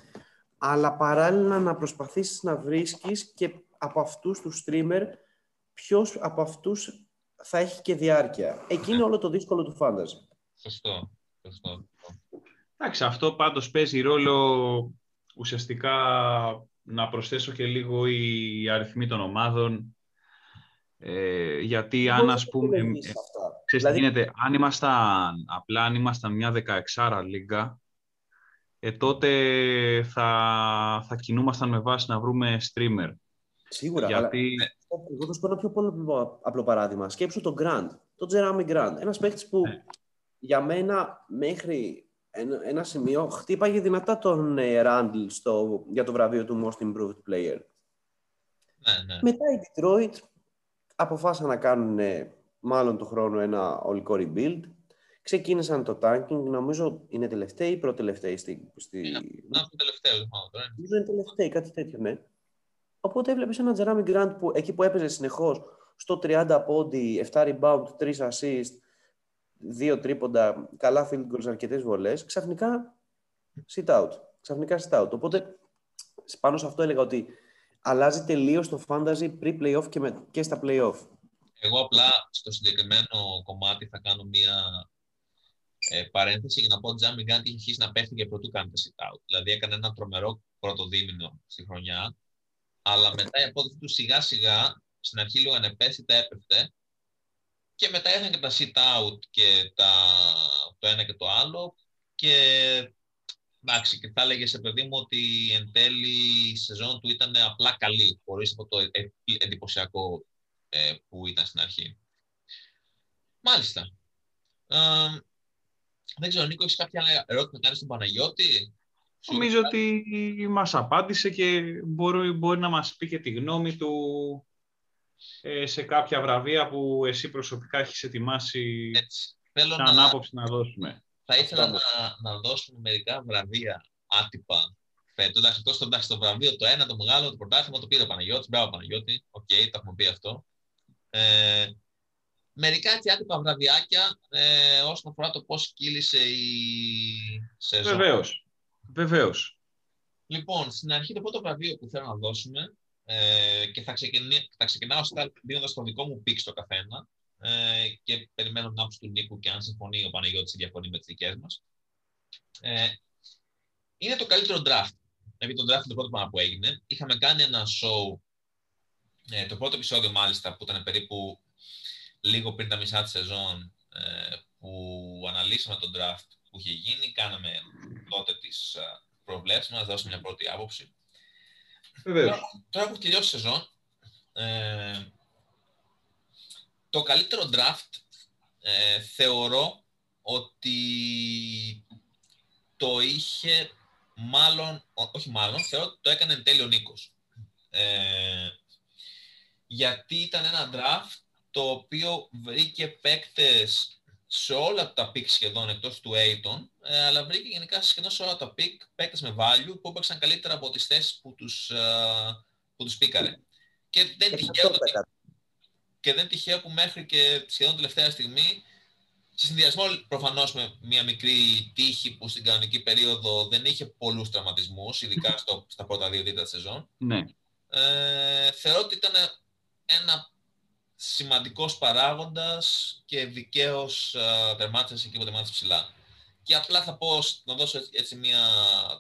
αλλά παράλληλα να προσπαθήσεις να βρίσκεις και από αυτούς τους streamer ποιος από αυτούς θα έχει και διάρκεια. Εκεί είναι όλο το δύσκολο του fantasy. Σωστό. Σωστό. Εντάξει, αυτό πάντως παίζει ρόλο ουσιαστικά να προσθέσω και λίγο οι αριθμοί των ομάδων. Ε, γιατί αν ας πούμε... Ε, ξέρεις δηλαδή... γίνεται, αν ήμασταν, απλά αν ήμασταν μια 16 λίγα, ε, τότε θα, θα κινούμασταν με βάση να βρούμε streamer. Σίγουρα, γιατί... αλλά εγώ θα σου πω ένα πιο πολύ απλό παράδειγμα. Σκέψου τον Grand, τον Jeremy Grant. Ένας παίχτης που ναι. για μένα μέχρι ένα, ένα σημείο χτύπαγε δυνατά τον ε, Ράντλ στο, για το βραβείο του Most Improved Player. Ναι, ναι. Μετά οι Detroit αποφάσισαν να κάνουν ε, μάλλον το χρόνο ένα ολικό rebuild. Ξεκίνησαν το tanking, νομίζω είναι τελευταίοι ή προτελευταίοι στη... στη... Είναι, είναι τελευταίο, Νομίζω είναι τελευταίοι, κάτι τέτοιο, ναι. Οπότε έβλεπες ένα Τζεράμι Γκραντ που εκεί που έπαιζε συνεχώς στο 30 πόντι, 7 rebound, 3 assist, δύο τρίποντα, καλά field goals, αρκετές βολές, ξαφνικά sit out. Ξαφνικά sit out. Οπότε πάνω σε αυτό έλεγα ότι αλλάζει τελείως το fantasy pre-playoff και, με, και στα playoff. Εγώ απλά στο συγκεκριμένο κομμάτι θα κάνω μία ε, παρένθεση για να πω ότι ο Τζάμι Γκάντ είχε αρχίσει να πέφτει και πρωτού κάνει το sit out. Δηλαδή έκανε ένα τρομερό πρώτο δίμηνο στη χρονιά, αλλά μετά η απόδοση του σιγά σιγά στην αρχή λίγο ανεπέσυτα έπεφτε και μετά έρχονται και τα sit out και τα, το ένα και το άλλο και εντάξει, και θα έλεγε σε παιδί μου ότι εν τέλει η σεζόν του ήταν απλά καλή, χωρίς αυτό το ε, εντυπωσιακό ε, που ήταν στην αρχή. Μάλιστα. Ε, δεν ξέρω, Νίκο, έχεις κάποια ερώτηση να κάνεις στον Παναγιώτη; Νομίζω ότι μας απάντησε και μπορεί, μπορεί να μας πει και τη γνώμη του ε, σε κάποια βραβεία που εσύ προσωπικά έχεις ετοιμάσει Έτσι. Θέλω σαν να... άποψη να δώσουμε. Θα ήθελα να, να δώσουμε μερικά βραβεία άτυπα φέτος. Εντάξει, τόσο εντάξει, το βραβείο το ένα, το μεγάλο, το πρωτάθλημα το πήρε ο Παναγιώτης. Μπράβο, Παναγιώτη. Οκ, okay, το έχουμε πει αυτό. Ε, μερικά έτσι άτυπα βραβιάκια ε, όσον αφορά το πώς κύλησε η σεζόν. Βεβαίως. Βεβαίως. Λοιπόν, στην αρχή το πρώτο βραβείο που θέλω να δώσουμε ε, και θα, ξεκινά, θα ξεκινάω δίνοντας το δικό μου πίξ στο καθένα ε, και περιμένω την άποψη του Νίκου και αν συμφωνεί ο Παναγιώτης ή διαφωνεί με τις δικές μας. Ε, είναι το καλύτερο draft. Επειδή το draft είναι το πρώτο πράγμα που έγινε. Είχαμε κάνει ένα show, ε, το πρώτο επεισόδιο μάλιστα, που ήταν περίπου λίγο πριν τα μισά της σεζόν, ε, που αναλύσαμε τον draft που είχε γίνει, κάναμε τότε τις ε, προβλέψεις μας, δώσαμε μια πρώτη άποψη. Τώρα, τώρα που τελειώσει η σεζόν, ε, το καλύτερο draft ε, θεωρώ ότι το είχε μάλλον, όχι μάλλον, θεωρώ ότι το έκανε εν τέλει ο Νίκος. Ε, γιατί ήταν ένα draft το οποίο βρήκε παίκτες σε όλα τα pick σχεδόν εκτός του Aiton, ε, αλλά βρήκε γενικά σχεδόν σε όλα τα pick παίκτες με value που έπαιξαν καλύτερα από τις θέσεις που τους, ε, που τους πήκαρε. Και δεν τυχαίο ότι και δεν τυχαίο που μέχρι και σχεδόν τελευταία στιγμή, σε συνδυασμό προφανώς με μια μικρή τύχη που στην κανονική περίοδο δεν είχε πολλούς τραυματισμούς, ειδικά στο, στα πρώτα δύο τρίτα σεζόν. Ναι. Ε, θεωρώ ότι ήταν ένα σημαντικός παράγοντας και δικαίως ε, τερμάτισες εκεί που τερμάτισες ψηλά. Και απλά θα πω, να δώσω έτσι μια,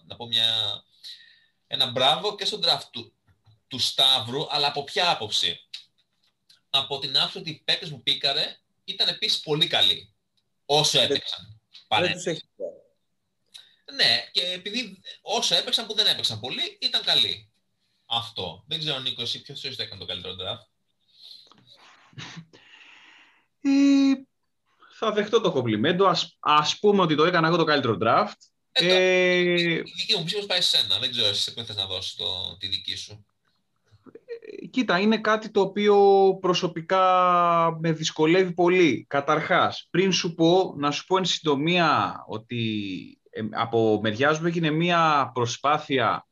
να πω μια, ένα μπράβο και στον draft του, του Σταύρου, αλλά από ποια άποψη; Από την άποψη ότι οι παίκτες που πήκαρε ήταν επίσης πολύ καλοί. Όσο έπαιξαν. Δεν τους έχει Ναι, και επειδή όσο έπαιξαν που δεν έπαιξαν πολύ, ήταν καλοί. Αυτό. Δεν ξέρω, Νίκος, εσύ ποιος το έκανε το καλύτερο draft; Ε, θα δεχτώ το κομπλιμέντο. Ας, ας πούμε ότι το έκανα εγώ το καλύτερο draft. Ε, ε, η δική μου ψήφος πάει σε σένα. Δεν ξέρω εσύ πού θες να δώσεις το, τη δική σου. Κοίτα, είναι κάτι το οποίο προσωπικά με δυσκολεύει πολύ. Καταρχάς, πριν σου πω, να σου πω εν συντομία ότι ε, από μεριάς μου έγινε μία προσπάθεια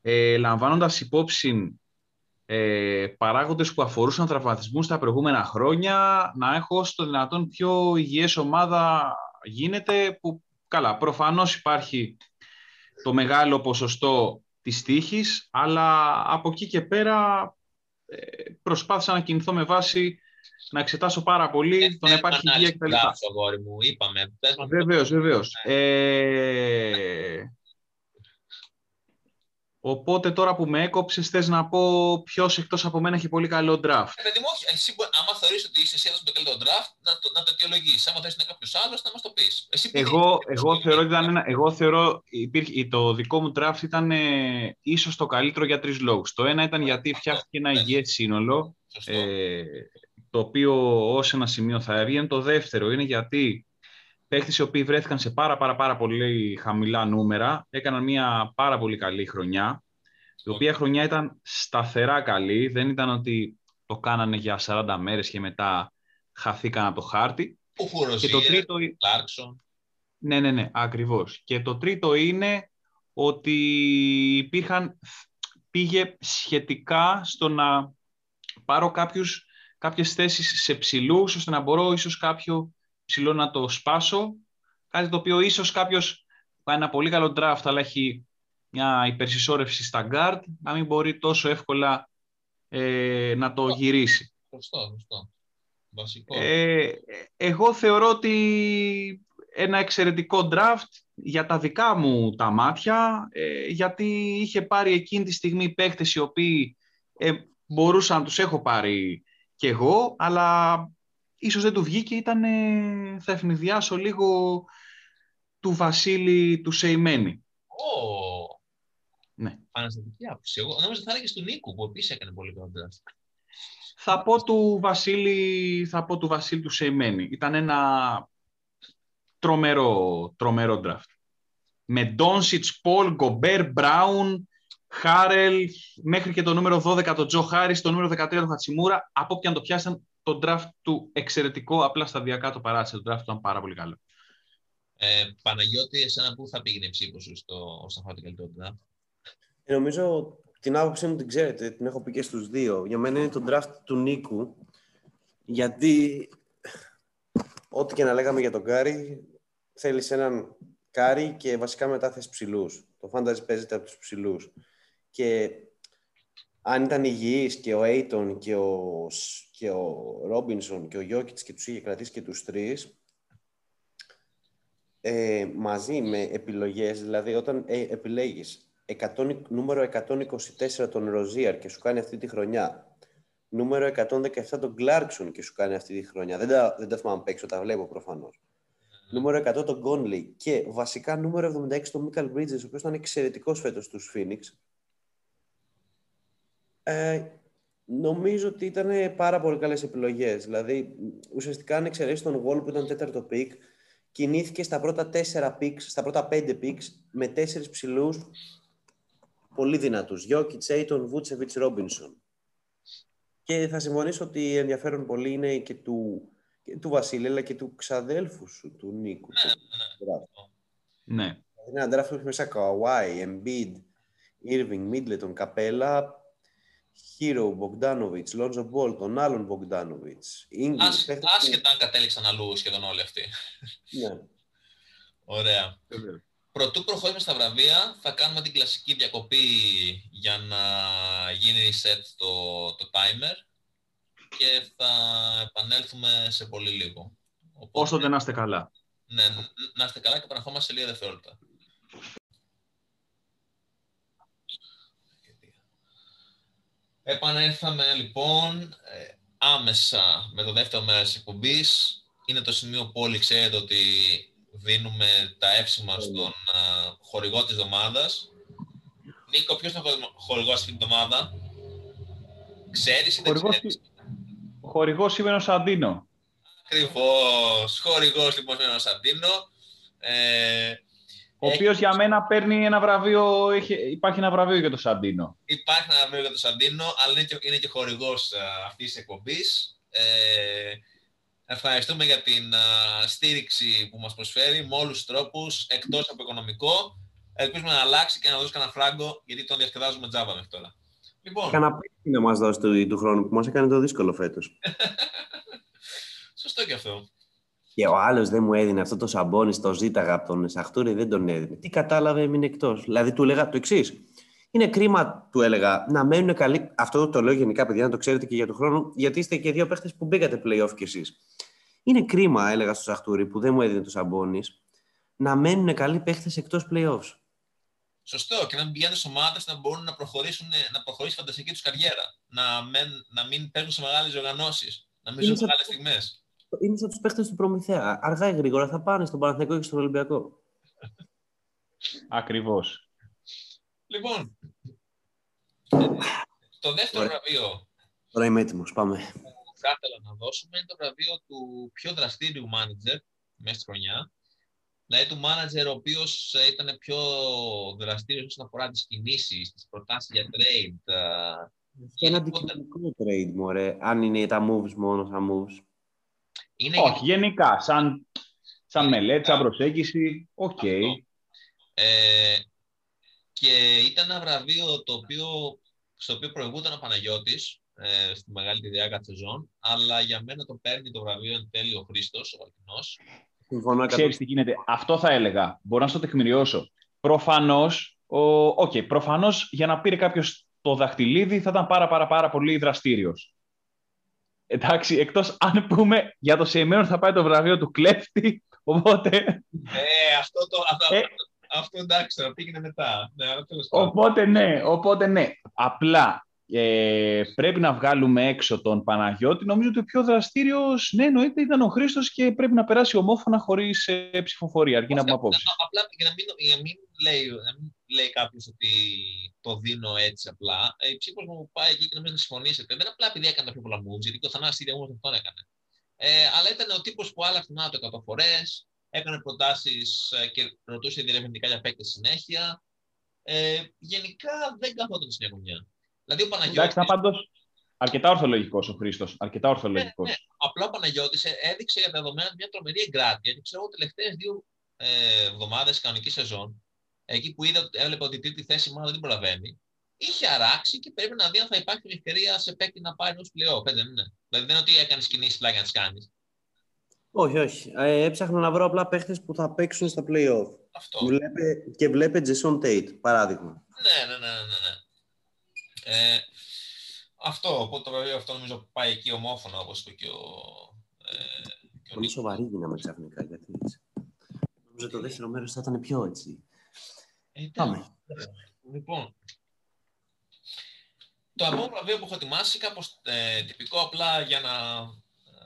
ε, λαμβάνοντας υπόψη ε, παράγοντες που αφορούσαν τραυματισμούς τα προηγούμενα χρόνια, να έχω στο δυνατόν πιο υγιές ομάδα γίνεται, που καλά, προφανώς υπάρχει το μεγάλο ποσοστό της τύχης, αλλά από εκεί και πέρα ε, προσπάθησα να κινηθώ με βάση να εξετάσω πάρα πολύ ε, τον υπάρχει υγεία κτλ. μου, είπαμε. Βεβαίως, βεβαίως. Ναι. Ε, Οπότε τώρα που με έκοψες, θες να πω ποιος εκτός από μένα έχει πολύ καλό draft. Ε, παιδί μου, όχι. Εσύ, άμα θεωρείς ότι είσαι εσύ με το καλύτερο draft, να το, να το αιτιολογήσει. Άμα θέλει να κάποιος άλλος, να μας το πεις. Εγώ, εγώ, θεωρώ ότι ήταν ένα, εγώ θεωρώ υπήρχε, το δικό μου draft ήταν ε, ίσως το καλύτερο για τρεις λόγους. Το ένα ήταν γιατί φτιάχτηκε ένα υγιές σύνολο, ε, το οποίο ως ένα σημείο θα έβγαινε. Το δεύτερο είναι γιατί παίχτες οι οποίοι βρέθηκαν σε πάρα, πάρα, πάρα πολύ χαμηλά νούμερα, έκαναν μια πάρα πολύ καλή χρονιά, η οποία χρονιά ήταν σταθερά καλή, δεν ήταν ότι το κάνανε για 40 μέρες και μετά χαθήκαν από το χάρτη. Ο και το τρίτο... Clarkson. Ναι, ναι, ναι, ακριβώς. Και το τρίτο είναι ότι υπήρχαν, πήγε σχετικά στο να πάρω κάποιους, κάποιες θέσεις σε ψηλούς, ώστε να μπορώ ίσως κάποιο ψηλό να το σπάσω. Κάτι το οποίο ίσως κάποιος πάει ένα πολύ καλό draft, αλλά έχει μια υπερσυσσόρευση στα guard, να μην μπορεί τόσο εύκολα ε, να το γυρίσει. Σωστό, σωστό. Βασικό. Ε, εγώ θεωρώ ότι ένα εξαιρετικό draft για τα δικά μου τα μάτια, ε, γιατί είχε πάρει εκείνη τη στιγμή παίχτες οι οποίοι ε, μπορούσαν να τους έχω πάρει κι εγώ, αλλά ίσως δεν του βγήκε, ήταν, θα ευνηδιάσω λίγο του Βασίλη του Σεϊμένη. Ω! Ναι. Παναστατική άποψη. Εγώ νόμιζα θα έλεγε του Νίκου, που επίσης έκανε πολύ καλό draft. Θα πω του Βασίλη, θα πω του Βασίλη του Σεϊμένη. Ήταν ένα τρομερό, τρομερό draft. Με Ντόνσιτς, Πολ, Γκομπέρ, Μπράουν, Χάρελ, μέχρι και το νούμερο 12 το Τζο Χάρις, το νούμερο 13 το Χατσιμούρα. Από όποιον το πιάσαν, το draft του εξαιρετικό, απλά σταδιακά το παράτησε. Το draft του ήταν πάρα πολύ καλό. Ε, Παναγιώτη, εσένα πού θα πήγαινε η ψήφος σου στο, όσον αφορά την καλύτερο draft; Ε, νομίζω την άποψή μου την ξέρετε, την έχω πει και στους δύο. Για μένα είναι το draft του Νίκου, γιατί ό,τι και να λέγαμε για τον Κάρι, θέλεις έναν Κάρι και βασικά μετά θες ψηλούς. Το fantasy παίζεται από τους ψηλούς. Και αν ήταν υγιής και ο Aiton και ο, και ο Ρόμπινσον και ο Γιόκιτς και τους είχε κρατήσει και τους τρεις, ε, μαζί με επιλογές, δηλαδή όταν ε, επιλέγεις 100, νούμερο 124 τον Ροζίαρ και σου κάνει αυτή τη χρονιά, νούμερο 117 τον Κλάρκσον και σου κάνει αυτή τη χρονιά, δεν τα, δεν τα θυμάμαι παίξω, τα βλέπω προφανώς. Νούμερο 100 τον Γκόνλι και βασικά νούμερο 76 τον Μίκαλ Μπρίτζες, ο οποίος ήταν εξαιρετικός φέτος στους Φίνιξ. Ε, νομίζω ότι ήταν πάρα πολύ καλές επιλογές. Δηλαδή, ουσιαστικά αν εξαιρέσεις τον Wall που ήταν τέταρτο pick, κινήθηκε στα πρώτα τέσσερα picks, στα πρώτα πέντε picks, με τέσσερις ψηλούς πολύ δυνατούς. Γιόκιτς, Έιτον, Βούτσεβιτς, Ρόμπινσον. Και θα συμφωνήσω ότι ενδιαφέρον πολύ είναι και του, και του Βασίλη, αλλά και του ξαδέλφου σου, του Νίκου. Ναι, Ναι. Είναι ένα draft που έχει μέσα Καουάι, Embiid, Irving, Middleton, Καπέλα, Hero, Bogdanovic, Lonzo Ball, τον άλλον Bogdanovic. English, Άσ- παίχτες Άσχετα αν κατέληξαν αλλού σχεδόν όλοι αυτοί. που- Ναι. Ωραία. Πρωτού προχωρήσουμε στα βραβεία, θα κάνουμε την κλασική διακοπή για να γίνει reset το, το timer και θα επανέλθουμε σε πολύ λίγο. Οπότε, Όσο δεν να είστε καλά. ναι, να είστε καλά και επαναρχόμαστε σε λίγα δευτερόλεπτα. Επανέλθαμε λοιπόν ε, άμεσα με το δεύτερο μέρος της εκπομπής. Είναι το σημείο που όλοι ξέρετε ότι δίνουμε τα εύσημα στον α, χορηγό της εβδομάδας. Νίκο, ποιος είναι ο χορηγός αυτή την εβδομάδα; Ξέρεις ή δεν Χορηγός, ξέρεις; χορηγός σήμερα ο Σαντίνο. Ακριβώς. Χορηγός λοιπόν είναι ο Σαντίνο. Ε, Ο Έχει- οποίος για μένα παίρνει ένα βραβείο, έχει, υπάρχει ένα βραβείο για το Σαντίνο. Υπάρχει ένα βραβείο για τον Σαντίνο, αλλά είναι και, είναι και χορηγός α, αυτής της εκπομπής. Ε, ευχαριστούμε για την α, στήριξη που μας προσφέρει με όλους τους τρόπους, εκτός από οικονομικό. Ελπίζουμε να αλλάξει και να δώσει κανένα φράγκο, γιατί τον διασκεδάζουμε τζάμπα μέχρι τώρα. Λοιπόν, Κάνα πίστη να μας δώσει του, του χρόνου που μας έκανε το δύσκολο φέτος. σωστό και αυτό. Και ο άλλος δεν μου έδινε αυτό το σαμπόνι στο ζήταγα από τον Σαχτούρη, δεν τον έδινε. Τι κατάλαβε, έμεινε εκτός. Δηλαδή του έλεγα το εξής. Είναι κρίμα, του έλεγα, να μένουν καλοί. Αυτό το λέω γενικά, παιδιά, να το ξέρετε και για τον χρόνο, γιατί είστε και δύο παίχτες που μπήκατε playoff κι εσείς. Είναι κρίμα, έλεγα στο Σαχτούρη, που δεν μου έδινε το σαμπόνι, να μένουν καλοί παίχτες εκτός playoffs. Σωστό, και να μην πηγαίνουν σε ομάδες να μπορούν να, προχωρήσουν, να προχωρήσει η φανταστική τους καριέρα. Να, μεν, να μην παίζουν σε μεγάλες διοργανώσεις. Να μην Είναι ζουν σαν- μεγάλες στιγμές. Είναι σαν τους παίχτες του Προμηθέα. Αργά ή γρήγορα θα πάνε στον Παναθηναϊκό και στον Ολυμπιακό. Ακριβώς. Λοιπόν, ε, το δεύτερο Ωραία. βραβείο Τώρα είμαι έτοιμος. Πάμε. που θα ήθελα να δώσουμε είναι το βραβείο του πιο δραστήριου manager μέσα στη χρονιάς. Δηλαδή του manager ο οποίος ε, ήταν πιο δραστήριος όσον αφορά τις κινήσεις, τις προτάσεις για trade. ε, Και ένα αντικειμενικό trade, μωρέ. Αν είναι τα moves μόνο σαν moves. Είναι Όχι, γενικά, σαν, σαν μελέτη, σαν προσέγγιση, οκ. Αυτό. Ε, και ήταν ένα βραβείο το οποίο, στο οποίο προηγούταν ο Παναγιώτης ε, στη μεγάλη τη διάρκεια της σεζόν, αλλά για μένα το παίρνει το βραβείο εν τέλει ο Χρήστος, ο Βαλκινός. Συμφωνώ 100%. Ξέρεις τι γίνεται. Αυτό θα έλεγα. Μπορώ να στο τεκμηριώσω. Προφανώς, ο... okay, προφανώς για να πήρε κάποιος το δαχτυλίδι θα ήταν πάρα πάρα πάρα πολύ δραστήριος. Εντάξει, εκτός αν πούμε για το Σεϊμένο θα πάει το βραβείο του κλέφτη, οπότε, Ε, αυτό, το, αυτό, Ε. αυτό εντάξει, τώρα πήγαινε μετά. Ναι, αλλά τέλος πάντων. οπότε ναι, οπότε ναι. Απλά ε, πρέπει να βγάλουμε έξω τον Παναγιώτη. Νομίζω ότι ο πιο δραστήριος, ναι, εννοείται, ήταν ο Χρήστος και πρέπει να περάσει ομόφωνα χωρίς ε, ψηφοφορία, αρκεί να πούμε απόψη. Απλά για να μην, για μην λέει, λέει κάποιος ότι το δίνω έτσι απλά. Ε, η ψήφος μου πάει εκεί και νομίζω να συμφωνήσετε. Δεν απλά επειδή έκανε τα πιο πολλά moves, γιατί και ο Θανάσης ίδια όμως αυτόν έκανε. Ε, αλλά ήταν ο τύπος που άλλαξε τον άτομο 100 φορές, έκανε προτάσεις ε, και ρωτούσε διερευνητικά για παίκτες συνέχεια. Ε, γενικά δεν καθόταν στην γωνιά. Δηλαδή ο Παναγιώτης... Εντάξει, ήταν πάντως αρκετά ορθολογικός ο Χρήστος. Αρκετά ορθολογικός. Ναι, ναι. Απλά ο Παναγιώτης έδειξε για τα δεδομένα μια τρομερή εγκράτεια. Γιατί ξέρω τελευταίες δύο ε, εβδομάδες κανονική σεζόν, εκεί που είδα, έβλεπε ότι η τρίτη θέση μάλλον δεν προλαβαίνει, είχε αράξει και πρέπει να δει αν θα υπάρχει ευκαιρία σε παίκτη να πάρει ενός πλέον. Δεν είναι. Δηλαδή δεν είναι ότι έκανες κινήσεις πλάγια να τις κάνεις. Όχι, όχι. Ε, έψαχνα να βρω απλά παίχτες που θα παίξουν στα playoff. Αυτό. Βλέπε, και βλέπε Jason Tate, παράδειγμα. Ναι, ναι, ναι, ναι. ναι. Ε, αυτό, οπότε το βραβείο αυτό νομίζω πάει εκεί ομόφωνα, όπως είπε και ο... Ε, Πολύ σοβαρή γίναμε ξαφνικά, γιατί έτσι. Νομίζω το δεύτερο μέρος θα ήταν πιο έτσι. Ε, Πάμε. Λοιπόν, το επόμενο βραβείο που έχω ετοιμάσει, κάπως ε, τυπικό απλά για να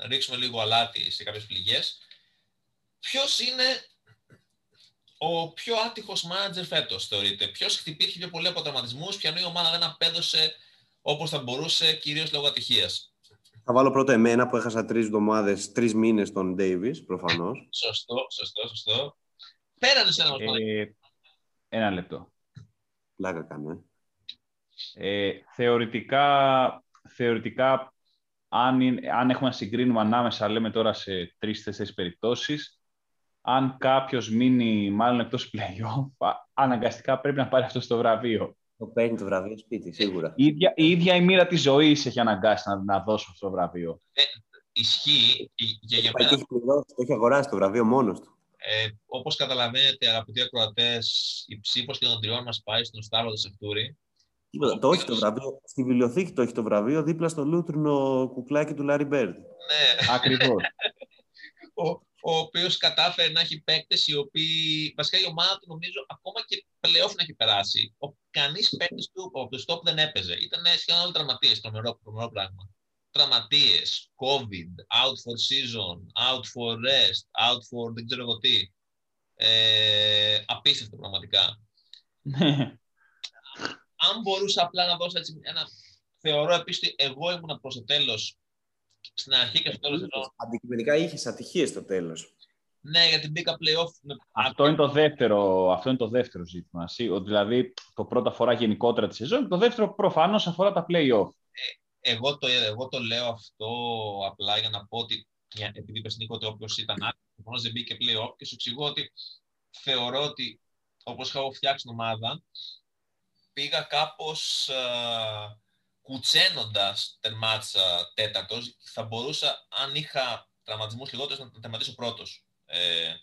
ρίξουμε λίγο αλάτι σε κάποιες πληγές. Ποιος είναι ο πιο άτυχος μάνατζερ φέτος, θεωρείται. Ποιος χτυπήθηκε πιο πολύ από τραυματισμούς, ποια η ομάδα δεν απέδωσε όπως θα μπορούσε, κυρίως λόγω ατυχίας. Θα βάλω πρώτα εμένα που έχασα τρεις εβδομάδες, τρεις μήνες τον Ντέιβι, προφανώς. σωστό, σωστό, σωστό. Πέρανε σε ένα ε, Ένα λεπτό. Πλάκα κάνω, ε. ε θεωρητικά, θεωρητικά αν, αν έχουμε να συγκρίνουμε ανάμεσα, λέμε τώρα σε τρει-τέσσερι περιπτώσεις, αν κάποιος μείνει μάλλον εκτός playoff, αναγκαστικά πρέπει να πάρει αυτό το βραβείο. Το παίρνει το βραβείο σπίτι, σίγουρα. Η ίδια η, ίδια η μοίρα της ζωής έχει αναγκάσει να, να δώσει αυτό το βραβείο. Ε, ισχύει για, για μένα. Το έχει αγοράσει το βραβείο μόνος του. Ε, Όπως καταλαβαίνετε, αγαπητοί ακροατές, η ψήφος και των τριών μας πάει στον Σταύρο Σεφτούρη. Τίποτα, το έχει το βραβείο. Στη βιβλιοθήκη το έχει το βραβείο δίπλα στο λούτρινο κουκλάκι του Λάρι Μπέρντ. Ναι. Ακριβώς. ο οποίος κατάφερε να έχει παίκτες οι οποίοι. Βασικά η ομάδα του νομίζω ακόμα και πλέον να έχει περάσει. Ο κανείς παίκτης του από το stop δεν έπαιζε. Ήταν σχεδόν όλοι τραυματίες. Τρομερό, τρομερό πράγμα. Τραυματίες, COVID, out for season, out for rest, out for δεν ξέρω εγώ τι. Ε, απίστευτο πραγματικά. Ναι. Αν μπορούσα απλά να δώσω έτσι ένα. Θεωρώ επίσης ότι εγώ ήμουν προς το τέλος στην αρχή και στο τέλος σεζόν. Αντικειμενικά είχες ατυχίες στο τέλος. Ναι, γιατί μπήκα playoff. Με... Αυτό, είναι το δεύτερο, αυτό είναι το δεύτερο ζήτημα. Δηλαδή, το πρώτο αφορά γενικότερα τη σεζόν και το δεύτερο προφανώς αφορά τα playoff. Ε, εγώ, το, εγώ το λέω αυτό απλά για να πω ότι επειδή είπες Νίκο ότι όποιος ήταν άκρη, προφανώς δεν μπήκε playoff και σου εξηγώ ότι θεωρώ ότι όπως έχω φτιάξει την ομάδα, πήγα κάπως κουτσένοντας τερμάτισα τέταρτος, θα μπορούσα, αν είχα τραυματισμούς λιγότερους, να τερματίσω πρώτος. Ε,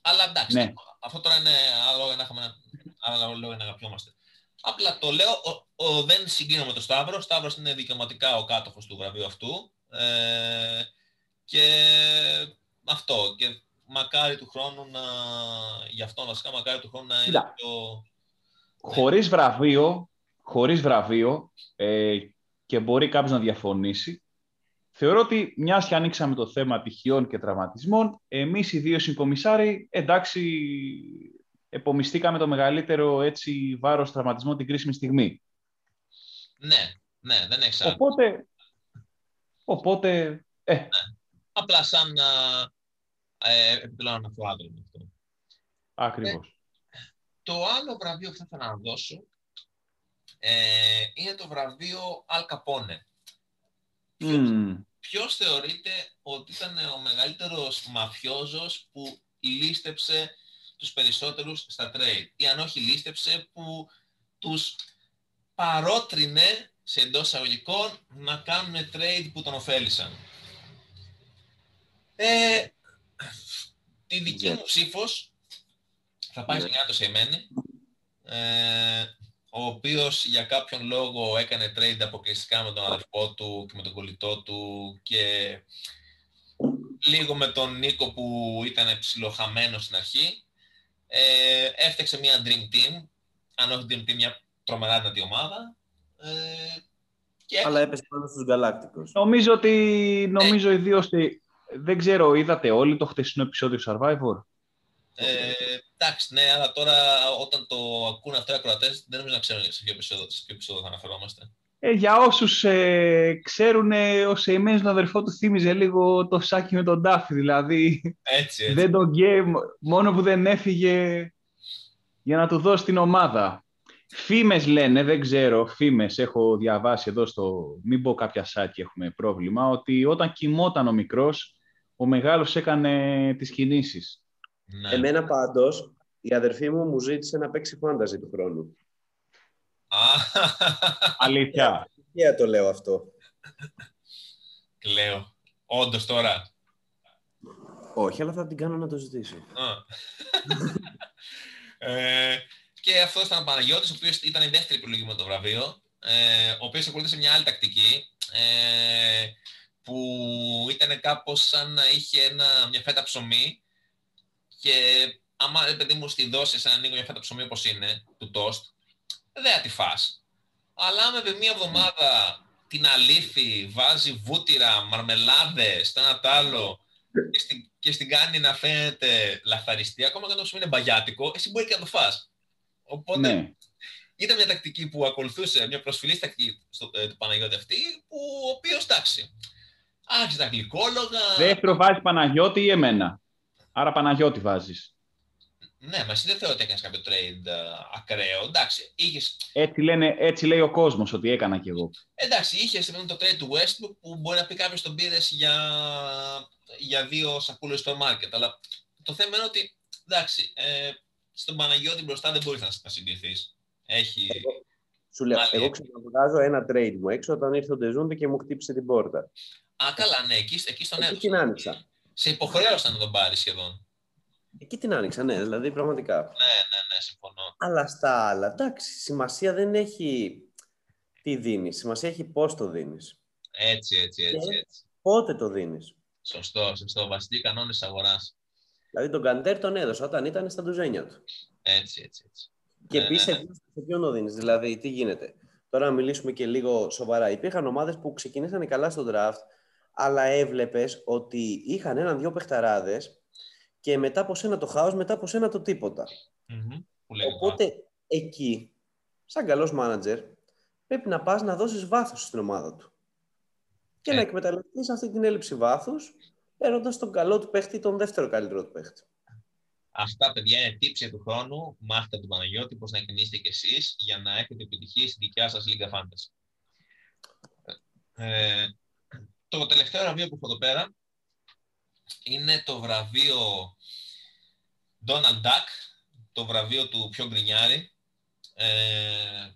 αλλά εντάξει, ναι. αυτό τώρα είναι άλλο λόγο να, έχουμε, άλλο λόγο να αγαπιόμαστε. Απλά το λέω, ο, ο, δεν συγκρίνω με τον Σταύρο. Ο Σταύρος είναι δικαιωματικά ο κάτοχος του βραβείου αυτού. Ε, και αυτό. Και μακάρι του χρόνου να... Γι' αυτό βασικά μακάρι του χρόνου να είναι πιο... Χωρίς βραβείο, χωρίς βραβείο ε, και μπορεί κάποιος να διαφωνήσει, θεωρώ ότι μια και ανοίξαμε το θέμα τυχιών και τραυματισμών, εμείς οι δύο συγκομισάροι, εντάξει, επομιστήκαμε το μεγαλύτερο έτσι, βάρος τραυματισμών την κρίσιμη στιγμή. Ναι, ναι, δεν έχει Οπότε, οπότε, ε. Ναι. Απλά σαν ε, επιπλέον αυτό. Ακριβώς. Ε, το άλλο βραβείο που θα ήθελα να δώσω ε, είναι το βραβείο Al Capone. Mm. Ποιος, θεωρείται ότι ήταν ο μεγαλύτερος μαφιόζος που λίστεψε τους περισσότερους στα trade; Ή αν όχι λίστεψε που τους παρότρινε σε εντός εισαγωγικών να κάνουν trade που τον ωφέλησαν. Ε, τη δική μου ψήφος θα πάει yeah. στον Γιάννη Σεϊμένη. Ε, ο οποίος για κάποιον λόγο έκανε trade αποκλειστικά με τον αδερφό του και με τον κολλητό του και λίγο με τον Νίκο που ήταν ψιλοχαμένος στην αρχή. Ε, έφτιαξε μια Dream Team, αν όχι Dream Team, μια τρομερά δυνατή ομάδα. Ε, και... Αλλά έπεσε πάνω στους Γαλάκτικους. Νομίζω ότι, νομίζω ε... ιδίως, δεν ξέρω, είδατε όλοι το χτεσινό επεισόδιο Survivor; Ε, εντάξει, ναι, αλλά τώρα όταν το ακούνε αυτό οι ακροατές δεν νομίζω να ξέρουν σε ποιο επεισόδιο, σε ποιο επεισόδιο θα αναφερόμαστε. Ε, για όσους ε, ξέρουν, ε, ο Σεϊμένς τον αδερφό του θύμιζε λίγο το σάκι με τον Τάφι, δηλαδή έτσι, έτσι. δεν τον γκέ, μόνο που δεν έφυγε για να του δώσει την ομάδα. Φήμες λένε, δεν ξέρω, φήμες έχω διαβάσει εδώ στο, μην πω κάποια σάκι έχουμε πρόβλημα, ότι όταν κοιμόταν ο μικρός, ο μεγάλος έκανε τις κινήσεις. Ναι. Εμένα πάντως, η αδερφή μου μου ζήτησε να παίξει φάνταζι του χρόνου. Αλήθεια. Αλήθεια το λέω αυτό. Λέω. Όντως τώρα. Όχι, αλλά θα την κάνω να το ζητήσω. ε, και αυτός ήταν ο Παναγιώτης, ο οποίος ήταν η δεύτερη επιλογή με το βραβείο, ε, ο οποίος ακολούθησε μια άλλη τακτική, ε, που ήταν κάπως σαν να είχε ένα, μια φέτα ψωμί και άμα, παιδί μου, στη δώσει σαν να μια φέτα ψωμί όπως είναι, του τόστ, δεν θα τη φας. Αλλά άμα με μία εβδομάδα την αλήθη βάζει βούτυρα, μαρμελάδες, το ένα τ' άλλο και στην, και στην κάνει να φαίνεται λαθαριστή, ακόμα και αν το είναι μπαγιάτικο, εσύ μπορεί και να το φας. Οπότε ναι. ήταν μια τακτική που ακολουθούσε, μια προσφυλής τακτική στο, ε, του Παναγιώτη αυτή, που, ο οποίος εντάξει, άρχισε τα γλυκόλογα. Δεύτερο βάζει Παναγιώτη ή εμένα; Άρα Παναγιώτη βάζεις. Ναι, μα εσύ δεν θεωρώ ότι έκανες κάποιο trade uh, ακραίο. Εντάξει, είχες... έτσι, λένε, έτσι λέει ο κόσμος ότι έκανα κι εγώ. Εντάξει, είχες το trade του Westbrook που μπορεί να πει κάποιος τον πήρες για, για δύο σακούλες στο market. Αλλά το θέμα είναι ότι εντάξει, ε, στον Παναγιώτη μπροστά δεν μπορείς να, να συγκριθείς. Έχει. Σου λέω, εγώ ξαναβγάζω ένα trade μου έξω όταν ήρθε ο Ντεζούντε και μου χτύπησε την πόρτα. Α, καλά, ναι, εκεί, εκεί στον έδωσα. την άνοιξα. Σε υποχρέωσαν να τον πάρει σχεδόν. Εκεί την άνοιξα, ναι, δηλαδή πραγματικά. Ναι, ναι, ναι, συμφωνώ. Αλλά στα άλλα, εντάξει, σημασία δεν έχει τι δίνεις, σημασία έχει πώς το δίνεις. Έτσι, έτσι, έτσι, έτσι. Πότε το δίνεις. Σωστό, σωστό. Βασιλεί κανόνες αγοράς. Δηλαδή τον Καντέρ τον έδωσε όταν ήταν στα ντουζένια του. Έτσι, έτσι, έτσι. Και ε, επίση, σε ποιον το δίνεις, δηλαδή τι γίνεται. Τώρα να μιλήσουμε και λίγο σοβαρά. Υπήρχαν ομάδες που ξεκινήσαν καλά στο draft, αλλά έβλεπες ότι είχαν έναν-δυο παιχταράδες και μετά από σένα το χάος, μετά από σένα το τίποτα. Mm-hmm. Οπότε εκεί, σαν καλός μάνατζερ, πρέπει να πας να δώσεις βάθος στην ομάδα του. Και ε. να εκμεταλλευτείς αυτή την έλλειψη βάθους, παίρνοντας τον καλό του παίχτη τον δεύτερο καλύτερο του παίχτη. Αυτά, παιδιά, είναι τύψη του χρόνου. Μάθετε τον Παναγιώτη πώς να κινήσετε κι εσείς για να έχετε επιτυχία στη δικιά σας Λίγκα Fantasy. Ε, το τελευταίο ραβείο που έχω εδώ πέρα είναι το βραβείο Donald Duck, το βραβείο του πιο γκρινιάρη. Ε,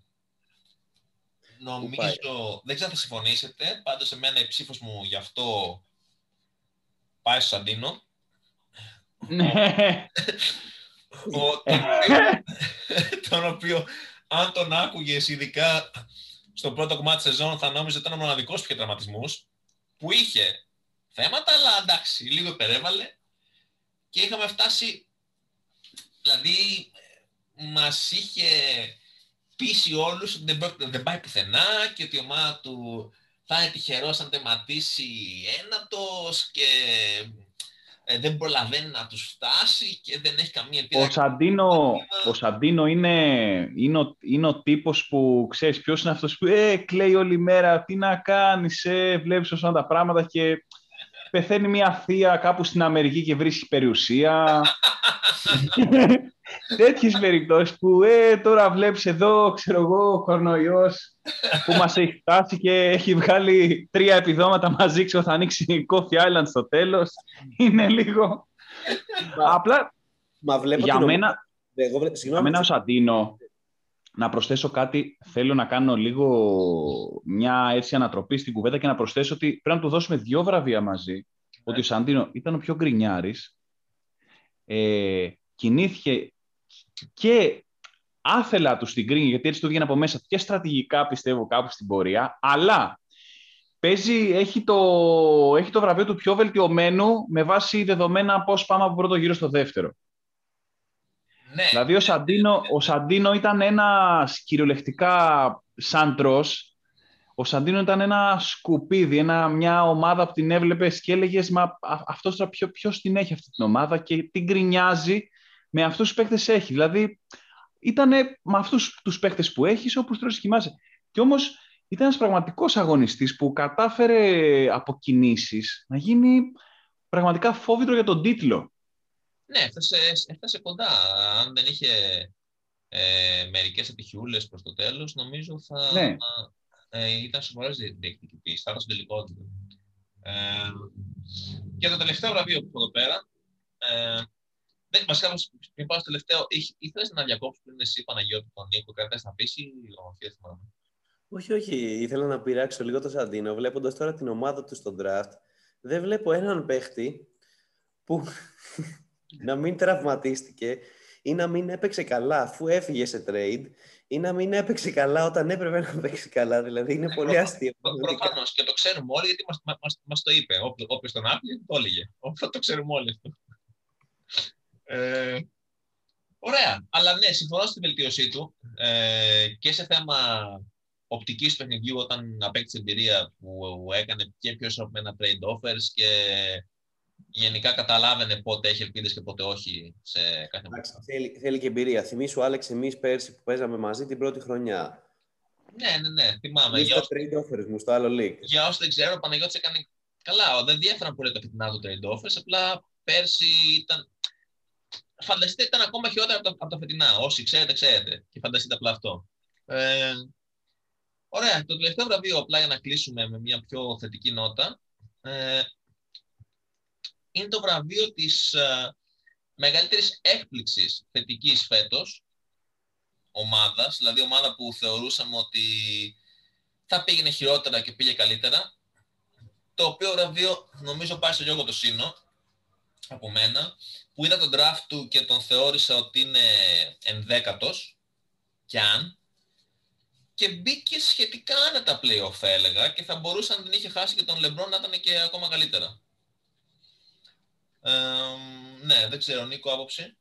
νομίζω, δεν ξέρω αν θα συμφωνήσετε, πάντως εμένα η ψήφος μου γι' αυτό πάει στο Σαντίνο. Ναι. τον οποίο, αν τον άκουγες ειδικά στο πρώτο κομμάτι της σεζόν θα νόμιζε ότι ήταν ο μοναδικός που είχε τραυματισμούς, που είχε θέματα, αλλά εντάξει, λίγο υπερέβαλε. Και είχαμε φτάσει, δηλαδή μας είχε πείσει όλους ότι δεν, δεν πάει πουθενά και ότι η ομάδα του θα είναι τυχερός αν τερματίσει ένατος και ε, δεν προλαβαίνει να τους φτάσει και δεν έχει καμία ελπίδα. Ο Σαντίνο, ο Σαντίνο είναι, είναι, ο, είναι ο τύπος που ξέρεις ποιος είναι αυτός που ε, κλαίει όλη μέρα, τι να κάνεις, ε, βλέπεις όσο τα πράγματα και πεθαίνει μια θεία κάπου στην Αμερική και βρίσκει περιουσία. Τέτοιες περιπτώσεις που ε, τώρα βλέπεις εδώ, ξέρω εγώ, ο κορονοϊός που μας έχει φτάσει και έχει βγάλει τρία επιδόματα μαζί, ξέρω, θα ανοίξει Coffee Island στο τέλος. Είναι λίγο... Απλά, Μα βλέπω για μένα, εγώ, για μένα ο Σαντίνο, να προσθέσω κάτι, θέλω να κάνω λίγο μια έτσι ανατροπή στην κουβέντα και να προσθέσω ότι πρέπει να του δώσουμε δύο βραβεία μαζί. Ότι ο Σαντίνο ήταν ο πιο γκρινιάρης, ε, κινήθηκε και άθελα τους στην κρίνη, γιατί έτσι του βγαίνει από μέσα και στρατηγικά πιστεύω κάπου στην πορεία, αλλά παίζει, έχει, το, έχει το βραβείο του πιο βελτιωμένου με βάση δεδομένα πώς πάμε από πρώτο γύρο στο δεύτερο. Ναι. Δηλαδή ο Σαντίνο, ο Σαντίνο ήταν ένας κυριολεκτικά σαν τρως, ο Σαντίνο ήταν ένα σκουπίδι, ένα, μια ομάδα που την έβλεπες και έλεγες Μα αυτός τώρα ποιο, ποιος την έχει αυτή την ομάδα και την γκρινιάζει με αυτούς τους παίκτες έχει. Δηλαδή ήταν με αυτούς τους παίκτες που έχεις, όπου τρώσει κοιμάσαι. Και όμως ήταν ένας πραγματικός αγωνιστής που κατάφερε από κινήσεις να γίνει πραγματικά φόβητρο για τον τίτλο. Ναι, έφτασε, έφτασε κοντά. Αν δεν είχε ε, μερικές ατυχιούλες προς το τέλος, νομίζω θα ναι. ε, ήταν σοβαρός διεκδικητής. Θα ήταν στο τελικό ε, και το τελευταίο βραβείο που έχω εδώ πέρα, ε, δεν, βασικά, πριν πάω στο τελευταίο, ήθελες να διακόψεις πριν εσύ, Παναγιώτη, τον Νίκο, κάτι να πεις ή όχι, όχι, όχι. Ήθελα να πειράξω λίγο το Σαντίνο. Βλέποντας τώρα την ομάδα του στο draft, δεν βλέπω έναν παίχτη που να μην τραυματίστηκε ή να μην έπαιξε καλά αφού έφυγε σε trade ή να μην έπαιξε καλά όταν έπρεπε να παίξει καλά. Δηλαδή είναι πολύ αστείο. Προφανώς και το ξέρουμε όλοι γιατί μα μας, το είπε. Όποιο τον άκουγε το έλεγε. Το ξέρουμε όλοι αυτό. Ε, ωραία. Αλλά ναι, συμφωνώ στην βελτίωσή του ε, και σε θέμα οπτικής παιχνιδιού όταν απέκτησε εμπειρία που έκανε και πιο ισορροπημένα trade offers και γενικά καταλάβαινε πότε έχει ελπίδες και πότε όχι σε κάθε μάτσα. Θέλει, θέλει και εμπειρία. Θυμήσου, Άλεξ, εμείς πέρσι που παίζαμε μαζί την πρώτη χρονιά. Ναι, ναι, ναι, θυμάμαι. Για όσοι... trade offers μου στο άλλο league. Για όσοι δεν ξέρω, ο Παναγιώτης έκανε καλά. Δεν διέφεραν πολύ τα φετινά του trade offers, απλά πέρσι ήταν... Φανταστείτε ήταν ακόμα χειρότερα από τα, από τα φετινά. Όσοι ξέρετε, ξέρετε. Και φανταστείτε απλά αυτό. Ε, ωραία. Το τελευταίο βραβείο, απλά για να κλείσουμε με μια πιο θετική νότα, ε, είναι το βραβείο της uh, μεγαλύτερης έκπληξης θετικής φέτος ομάδας, δηλαδή ομάδα που θεωρούσαμε ότι θα πήγαινε χειρότερα και πήγε καλύτερα, το οποίο βραβείο νομίζω πάει στο Γιώργο το Σύνο, από μένα, που είδα τον draft του και τον θεώρησα ότι είναι ενδέκατος, κι αν, και μπήκε σχετικά άνετα play-off έλεγα και θα μπορούσε αν την είχε χάσει και τον Λεμπρόν να ήταν και ακόμα καλύτερα ναι, δεν ξέρω, Νίκο, άποψη.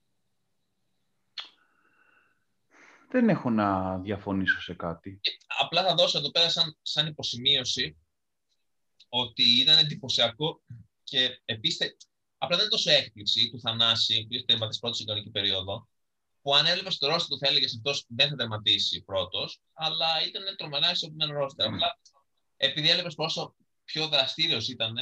Δεν έχω να διαφωνήσω σε κάτι. Απλά θα δώσω εδώ πέρα σαν, σαν υποσημείωση ότι ήταν εντυπωσιακό και επίσης, απλά δεν είναι τόσο έκπληξη του Θανάση, που είχε τερματίσει πρώτης στην περίοδο, που αν έβλεπε το ρόστερ του θα έλεγε αυτός δεν θα τερματίσει πρώτος, αλλά ήταν τρομερά ισορροπημένο ρόστερ. Απλά επειδή έβλεπε πόσο πιο δραστήριος ήταν,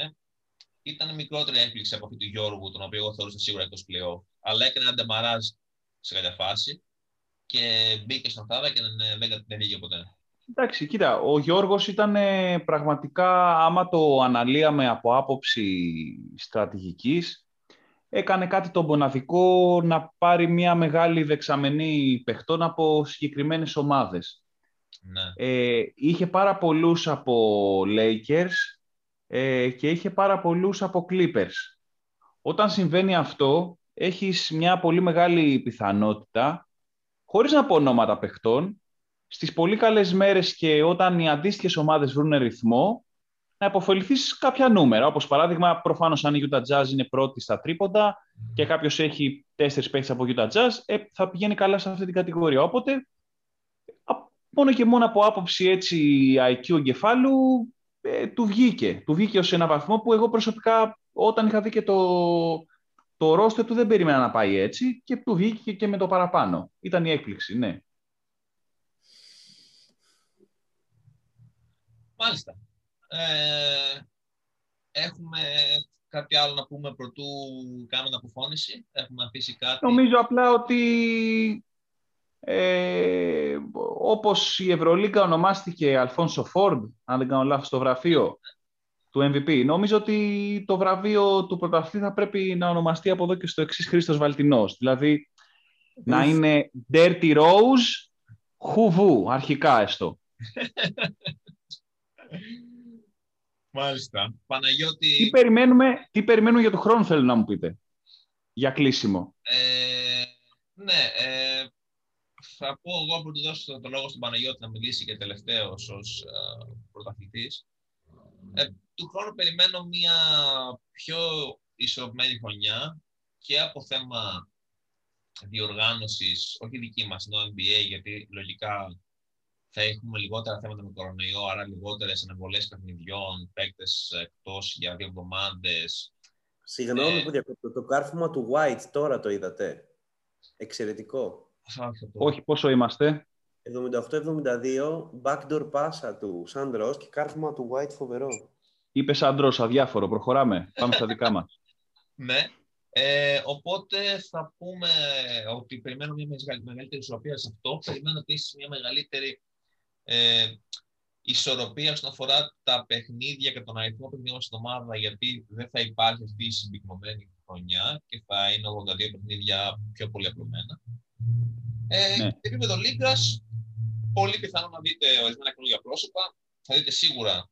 ήταν μικρότερη έκπληξη από αυτή του Γιώργου, τον οποίο εγώ θεωρούσα σίγουρα εκτός πλέον. Αλλά έκανε ένα ντεμαράζ σε κάποια φάση και μπήκε στον Θάδα και δεν, δεν, δεν βγήκε ποτέ. Εντάξει, κοίτα, ο Γιώργος ήταν πραγματικά, άμα το αναλύαμε από άποψη στρατηγικής, έκανε κάτι το μοναδικό να πάρει μια μεγάλη δεξαμενή παιχτών από συγκεκριμένες ομάδες. Ναι. Ε, είχε πάρα πολλούς από Lakers, ε, και είχε πάρα πολλούς από Clippers. Όταν συμβαίνει αυτό, έχεις μια πολύ μεγάλη πιθανότητα, χωρίς να πω ονόματα παιχτών, στις πολύ καλές μέρες και όταν οι αντίστοιχες ομάδες βρουν ρυθμό, να υποφεληθείς κάποια νούμερα. Όπως παράδειγμα, προφανώς αν η Utah Jazz είναι πρώτη στα τρίποντα και κάποιος έχει τέσσερις παίχτες από Utah Jazz, ε, θα πηγαίνει καλά σε αυτή την κατηγορία. Οπότε, μόνο και μόνο από άποψη έτσι IQ εγκεφάλου, ε, του βγήκε. Του βγήκε ως ένα βαθμό που εγώ προσωπικά όταν είχα δει και το, το ρόστε του δεν περίμενα να πάει έτσι και του βγήκε και με το παραπάνω. Ήταν η έκπληξη, ναι. Μάλιστα. Ε, έχουμε κάτι άλλο να πούμε πρωτού κάνουμε αποφώνηση. Έχουμε αφήσει κάτι. Νομίζω απλά ότι ε, όπως η Ευρωλίγκα ονομάστηκε Αλφόνσο Φόρντ, αν δεν κάνω λάθος, στο γραφείο του MVP. Νομίζω ότι το βραβείο του πρωταθλητή θα πρέπει να ονομαστεί από εδώ και στο εξής Χρήστος Βαλτινός. Δηλαδή, να είναι Dirty Rose, Χουβού, αρχικά έστω. Μάλιστα. Παναγιώτη... Τι περιμένουμε, τι περιμένουμε για το χρόνο, θέλω να μου πείτε, για κλείσιμο. Ε, ναι, ε, θα πω εγώ που του δώσω το λόγο στον Παναγιώτη να μιλήσει και τελευταίος ως πρωταθλητής. Ε, του χρόνου περιμένω μια πιο ισορροπημένη χρονιά και από θέμα διοργάνωσης, όχι δική μας, το NBA, γιατί λογικά θα έχουμε λιγότερα θέματα με κορονοϊό, άρα λιγότερες αναβολές παιχνιδιών, παίκτες εκτός για δύο εβδομάδες. Συγγνώμη ε, που διακόπτω. Το κάρφωμα του White τώρα το είδατε; Εξαιρετικό. Όχι, πόσο είμαστε; 78-72, backdoor πάσα του Σάντρο και κάρφωμα του White φοβερό. Είπες Σάντρο, αδιάφορο. Προχωράμε. Πάμε στα δικά μας. ναι. Ε, οπότε θα πούμε ότι περιμένω μια μεγαλύτερη ισορροπία σε αυτό. Περιμένω επίσης μια μεγαλύτερη ε, ισορροπία όσον αφορά τα παιχνίδια και τον αριθμό παιχνιδιών στην ομάδα, γιατί δεν θα υπάρχει αυτή η συμπυκνωμένη χρονιά και θα είναι 82 παιχνίδια πιο πολύ απλωμένα. Ε, ναι. επίπεδο Λίγκας, πολύ πιθανό να δείτε ορισμένα καινούργια πρόσωπα. Θα δείτε σίγουρα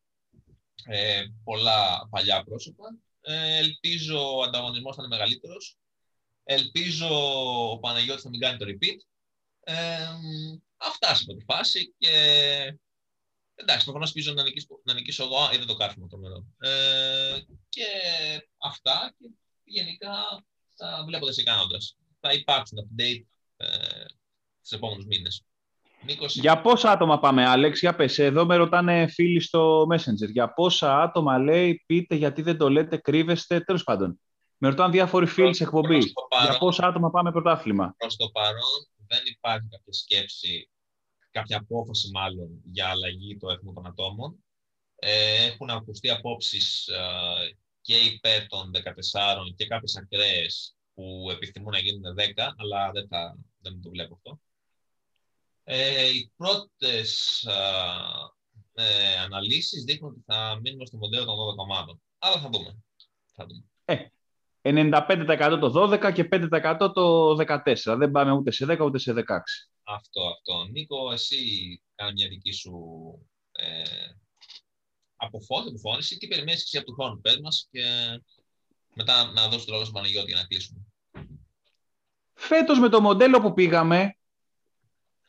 ε, πολλά παλιά πρόσωπα. Ε, ελπίζω ο ανταγωνισμός θα είναι μεγαλύτερος. Ελπίζω ο Παναγιώτης να μην κάνει το repeat. Ε, αυτά σε πρώτη φάση. Και εντάξει, προφανώς ελπίζω να νικήσω, να νικήσω εγώ. Είδε το κάρφωμα το μέλλον. Ε, και αυτά. Και γενικά θα βλέπω σε κάνοντα. Θα υπάρξουν update ε, στους επόμενους μήνες. Για πόσα άτομα πάμε, Άλεξ, για πες. Εδώ με ρωτάνε φίλοι στο Messenger. Για πόσα άτομα λέει, πείτε γιατί δεν το λέτε, κρύβεστε, τέλος πάντων. Με ρωτάνε διάφοροι φίλοι σε εκπομπής. Για πόσα άτομα πάμε πρωτάθλημα. Προς το παρόν δεν υπάρχει κάποια σκέψη, κάποια απόφαση μάλλον για αλλαγή του αριθμού των ατόμων. Ε, έχουν ακουστεί απόψεις ε, και υπέρ των 14 και κάποιες ακραίες που επιθυμούν να γίνουν 10, αλλά δεν, θα, δεν το βλέπω αυτό. Ε, οι πρώτες ε, αναλύσεις δείχνουν ότι θα μείνουμε στο μοντέλο των 12 ομάδων. Αλλά θα δούμε. Θα δούμε. Ε, 95% το 12 και 5% το 14. Δεν πάμε ούτε σε 10 ούτε σε 16. Αυτό, αυτό. Νίκο, εσύ κάνει μια δική σου ε, αποφώνηση. Τι περιμένεις εσύ από του χρόνου. Πες μας και μετά να δώσω το λόγο στον Παναγιώτη για να κλείσουμε. Φέτος με το μοντέλο που πήγαμε,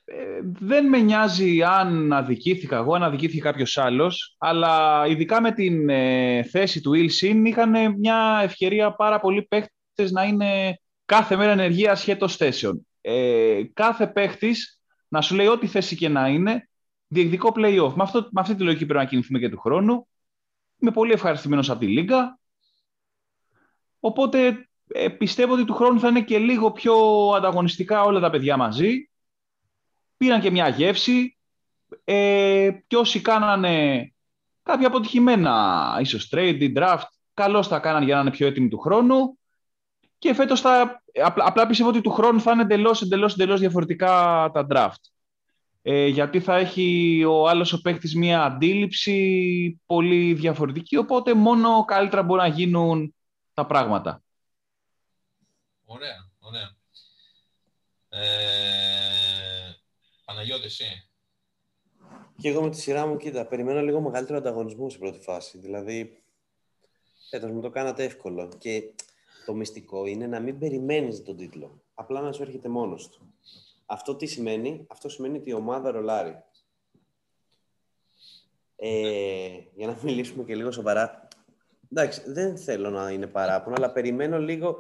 ε, δεν με νοιάζει αν αδικήθηκα εγώ, αν αδικήθηκε κάποιος άλλος, αλλά ειδικά με την ε, θέση του Ιλσιν είχαν μια ευκαιρία πάρα πολλοί παίχτες να είναι κάθε μέρα ενεργεία ασχέτω θέσεων. Ε, κάθε παίχτης να σου λέει ό,τι θέση και να είναι, διεκδικό play-off. Με, αυτό, με αυτή τη λογική πρέπει να κινηθούμε και του χρόνου. Είμαι πολύ ευχαριστημένος από τη Λίγκα. Οπότε ε, πιστεύω ότι του χρόνου θα είναι και λίγο πιο ανταγωνιστικά όλα τα παιδιά μαζί πήραν και μια γεύση ε, και όσοι κάνανε κάποια αποτυχημένα, ίσως trade, draft, καλώς θα κάνανε για να είναι πιο έτοιμοι του χρόνου και φέτος θα, απλά, απλά πιστεύω ότι του χρόνου θα είναι εντελώς, εντελώς, εντελώς διαφορετικά τα draft. Ε, γιατί θα έχει ο άλλος ο παίχτης μια αντίληψη πολύ διαφορετική, οπότε μόνο καλύτερα μπορούν να γίνουν τα πράγματα. Ωραία, ωραία. Ε, Παναγιώτη, εσύ. Και εγώ με τη σειρά μου, κοίτα, περιμένω λίγο μεγαλύτερο ανταγωνισμό στην πρώτη φάση. Δηλαδή, έτος μου το κάνατε εύκολο. Και το μυστικό είναι να μην περιμένεις τον τίτλο. Απλά να σου έρχεται μόνος του. Αυτό τι σημαίνει; Αυτό σημαίνει ότι η ομάδα ρολάρει. Ε, για να μιλήσουμε και λίγο σοβαρά. Εντάξει, δεν θέλω να είναι παράπονο, αλλά περιμένω λίγο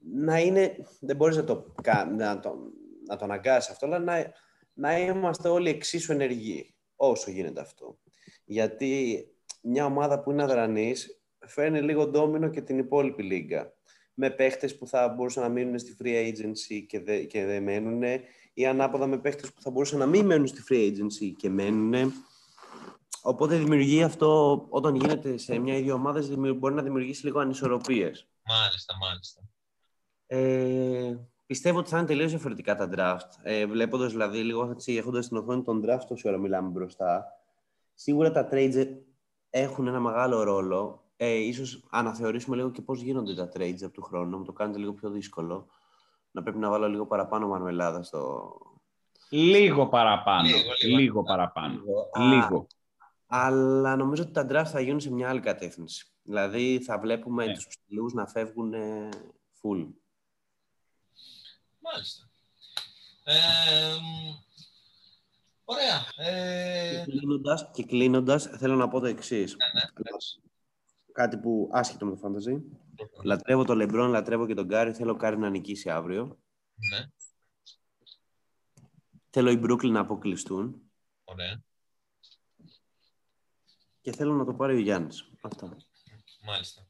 να είναι... Δεν μπορείς να το, να το, να το αναγκάσεις αυτό, αλλά να, να είμαστε όλοι εξίσου ενεργοί, όσο γίνεται αυτό. Γιατί μια ομάδα που είναι αδρανής φέρνει λίγο ντόμινο και την υπόλοιπη λίγα. Με παίχτες που θα μπορούσαν να μείνουν στη free agency και, δε, και δεν μένουν ή ανάποδα με παίχτες που θα μπορούσαν να μην μένουν στη free agency και μένουν. Οπότε δημιουργεί αυτό, όταν γίνεται σε μια ίδια ομάδα, μπορεί να δημιουργήσει λίγο ανισορροπίες. Μάλιστα, μάλιστα. Ε, Πιστεύω ότι θα είναι τελείως διαφορετικά τα draft. Ε, Βλέποντας δηλαδή λίγο έχοντας την οθόνη των draft όση ώρα μιλάμε μπροστά. Σίγουρα τα trades έχουν ένα μεγάλο ρόλο. Ε, ίσως αναθεωρήσουμε λίγο και πώς γίνονται τα trades από του χρόνου, να μου το κάνετε λίγο πιο δύσκολο. Να πρέπει να βάλω λίγο παραπάνω μαρμελάδα στο... Λίγο παραπάνω. Λίγο, λίγο, παραπάνω. Λίγο. αλλά νομίζω ότι τα draft θα γίνουν σε μια άλλη κατεύθυνση. Δηλαδή θα βλέπουμε ναι. τους ψηλούς να φεύγουν full. Μάλιστα. Ε, ωραία. Ε... Και, κλείνοντας, θέλω να πω το εξής. Ναι, ναι, Κάτι που άσχετο με το fantasy. Λατρεύω τον Λεμπρόν, λατρεύω και τον Κάρι. Θέλω ο Κάρι να νικήσει αύριο. Ναι. Θέλω οι Brooklyn να αποκλειστούν. Ωραία. Και θέλω να το πάρει ο Γιάννης. Αυτά. Μάλιστα.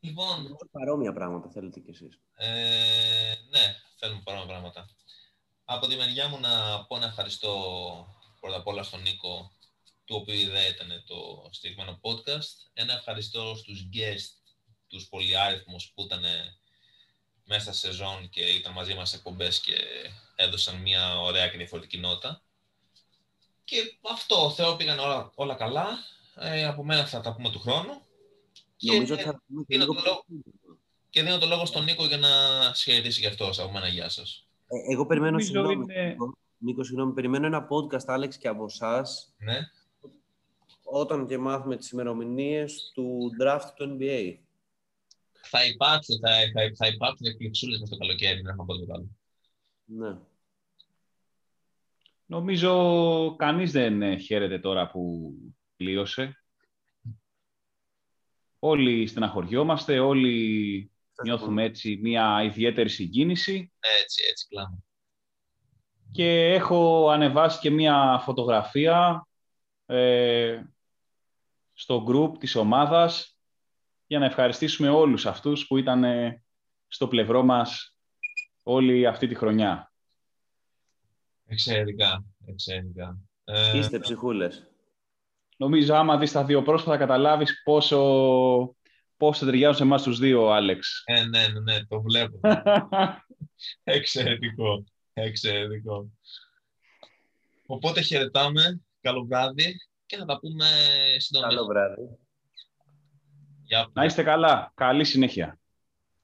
Λοιπόν... Παρόμοια πράγματα θέλετε κι εσείς. Ε, ναι, θέλουμε παρόμοια πράγματα. Από τη μεριά μου να πω να ευχαριστώ πρώτα απ' όλα στον Νίκο, του οποίου ιδέα ήταν το συγκεκριμένο podcast. Ένα ευχαριστώ στους guest, τους πολυάριθμους που ήταν μέσα στη σεζόν και ήταν μαζί μας σε εκπομπές και έδωσαν μια ωραία και διαφορετική νότα. Και αυτό, θεωρώ πήγαν όλα, όλα καλά. Ε, από μένα θα τα πούμε του χρόνου. Νομίζω και, θα πούμε δίνω το λόγο, και δίνω το λόγο στον Νίκο για να σχεδίσει γι' αυτό. Από μένα, γεια σας. Ε, εγώ περιμένω, συγγνώμη, είναι... Νίκο, συγγνώμη, περιμένω ένα podcast, Άλεξ, και από εσάς. Ναι. Όταν και μάθουμε τις ημερομηνίες του draft του NBA. Θα υπάρξει, θα, θα, θα υπάρξουν εκπληξούλες με το καλοκαίρι, να πω τίποτα άλλο. Ναι. Νομίζω κανείς δεν ε, χαίρεται τώρα που πλήρωσε. Όλοι στεναχωριόμαστε, όλοι νιώθουμε έτσι μια ιδιαίτερη συγκίνηση. Έτσι, έτσι, κλάμα. Και έχω ανεβάσει και μια φωτογραφία ε, στο group της ομάδας για να ευχαριστήσουμε όλους αυτούς που ήταν ε, στο πλευρό μας όλη αυτή τη χρονιά. Εξαιρετικά, εξαιρετικά. Ε, Είστε ψυχούλες. Νομίζω άμα δεις τα δύο πρόσφατα καταλάβεις πόσο, πόσο ταιριάζουν σε εμάς τους δύο, Άλεξ. Ε, ναι, ναι, ναι, το βλέπω. εξαιρετικό, εξαιρετικό. Οπότε χαιρετάμε, καλό βράδυ και θα τα πούμε σύντομα. Καλό βράδυ. Να είστε καλά. Καλή συνέχεια.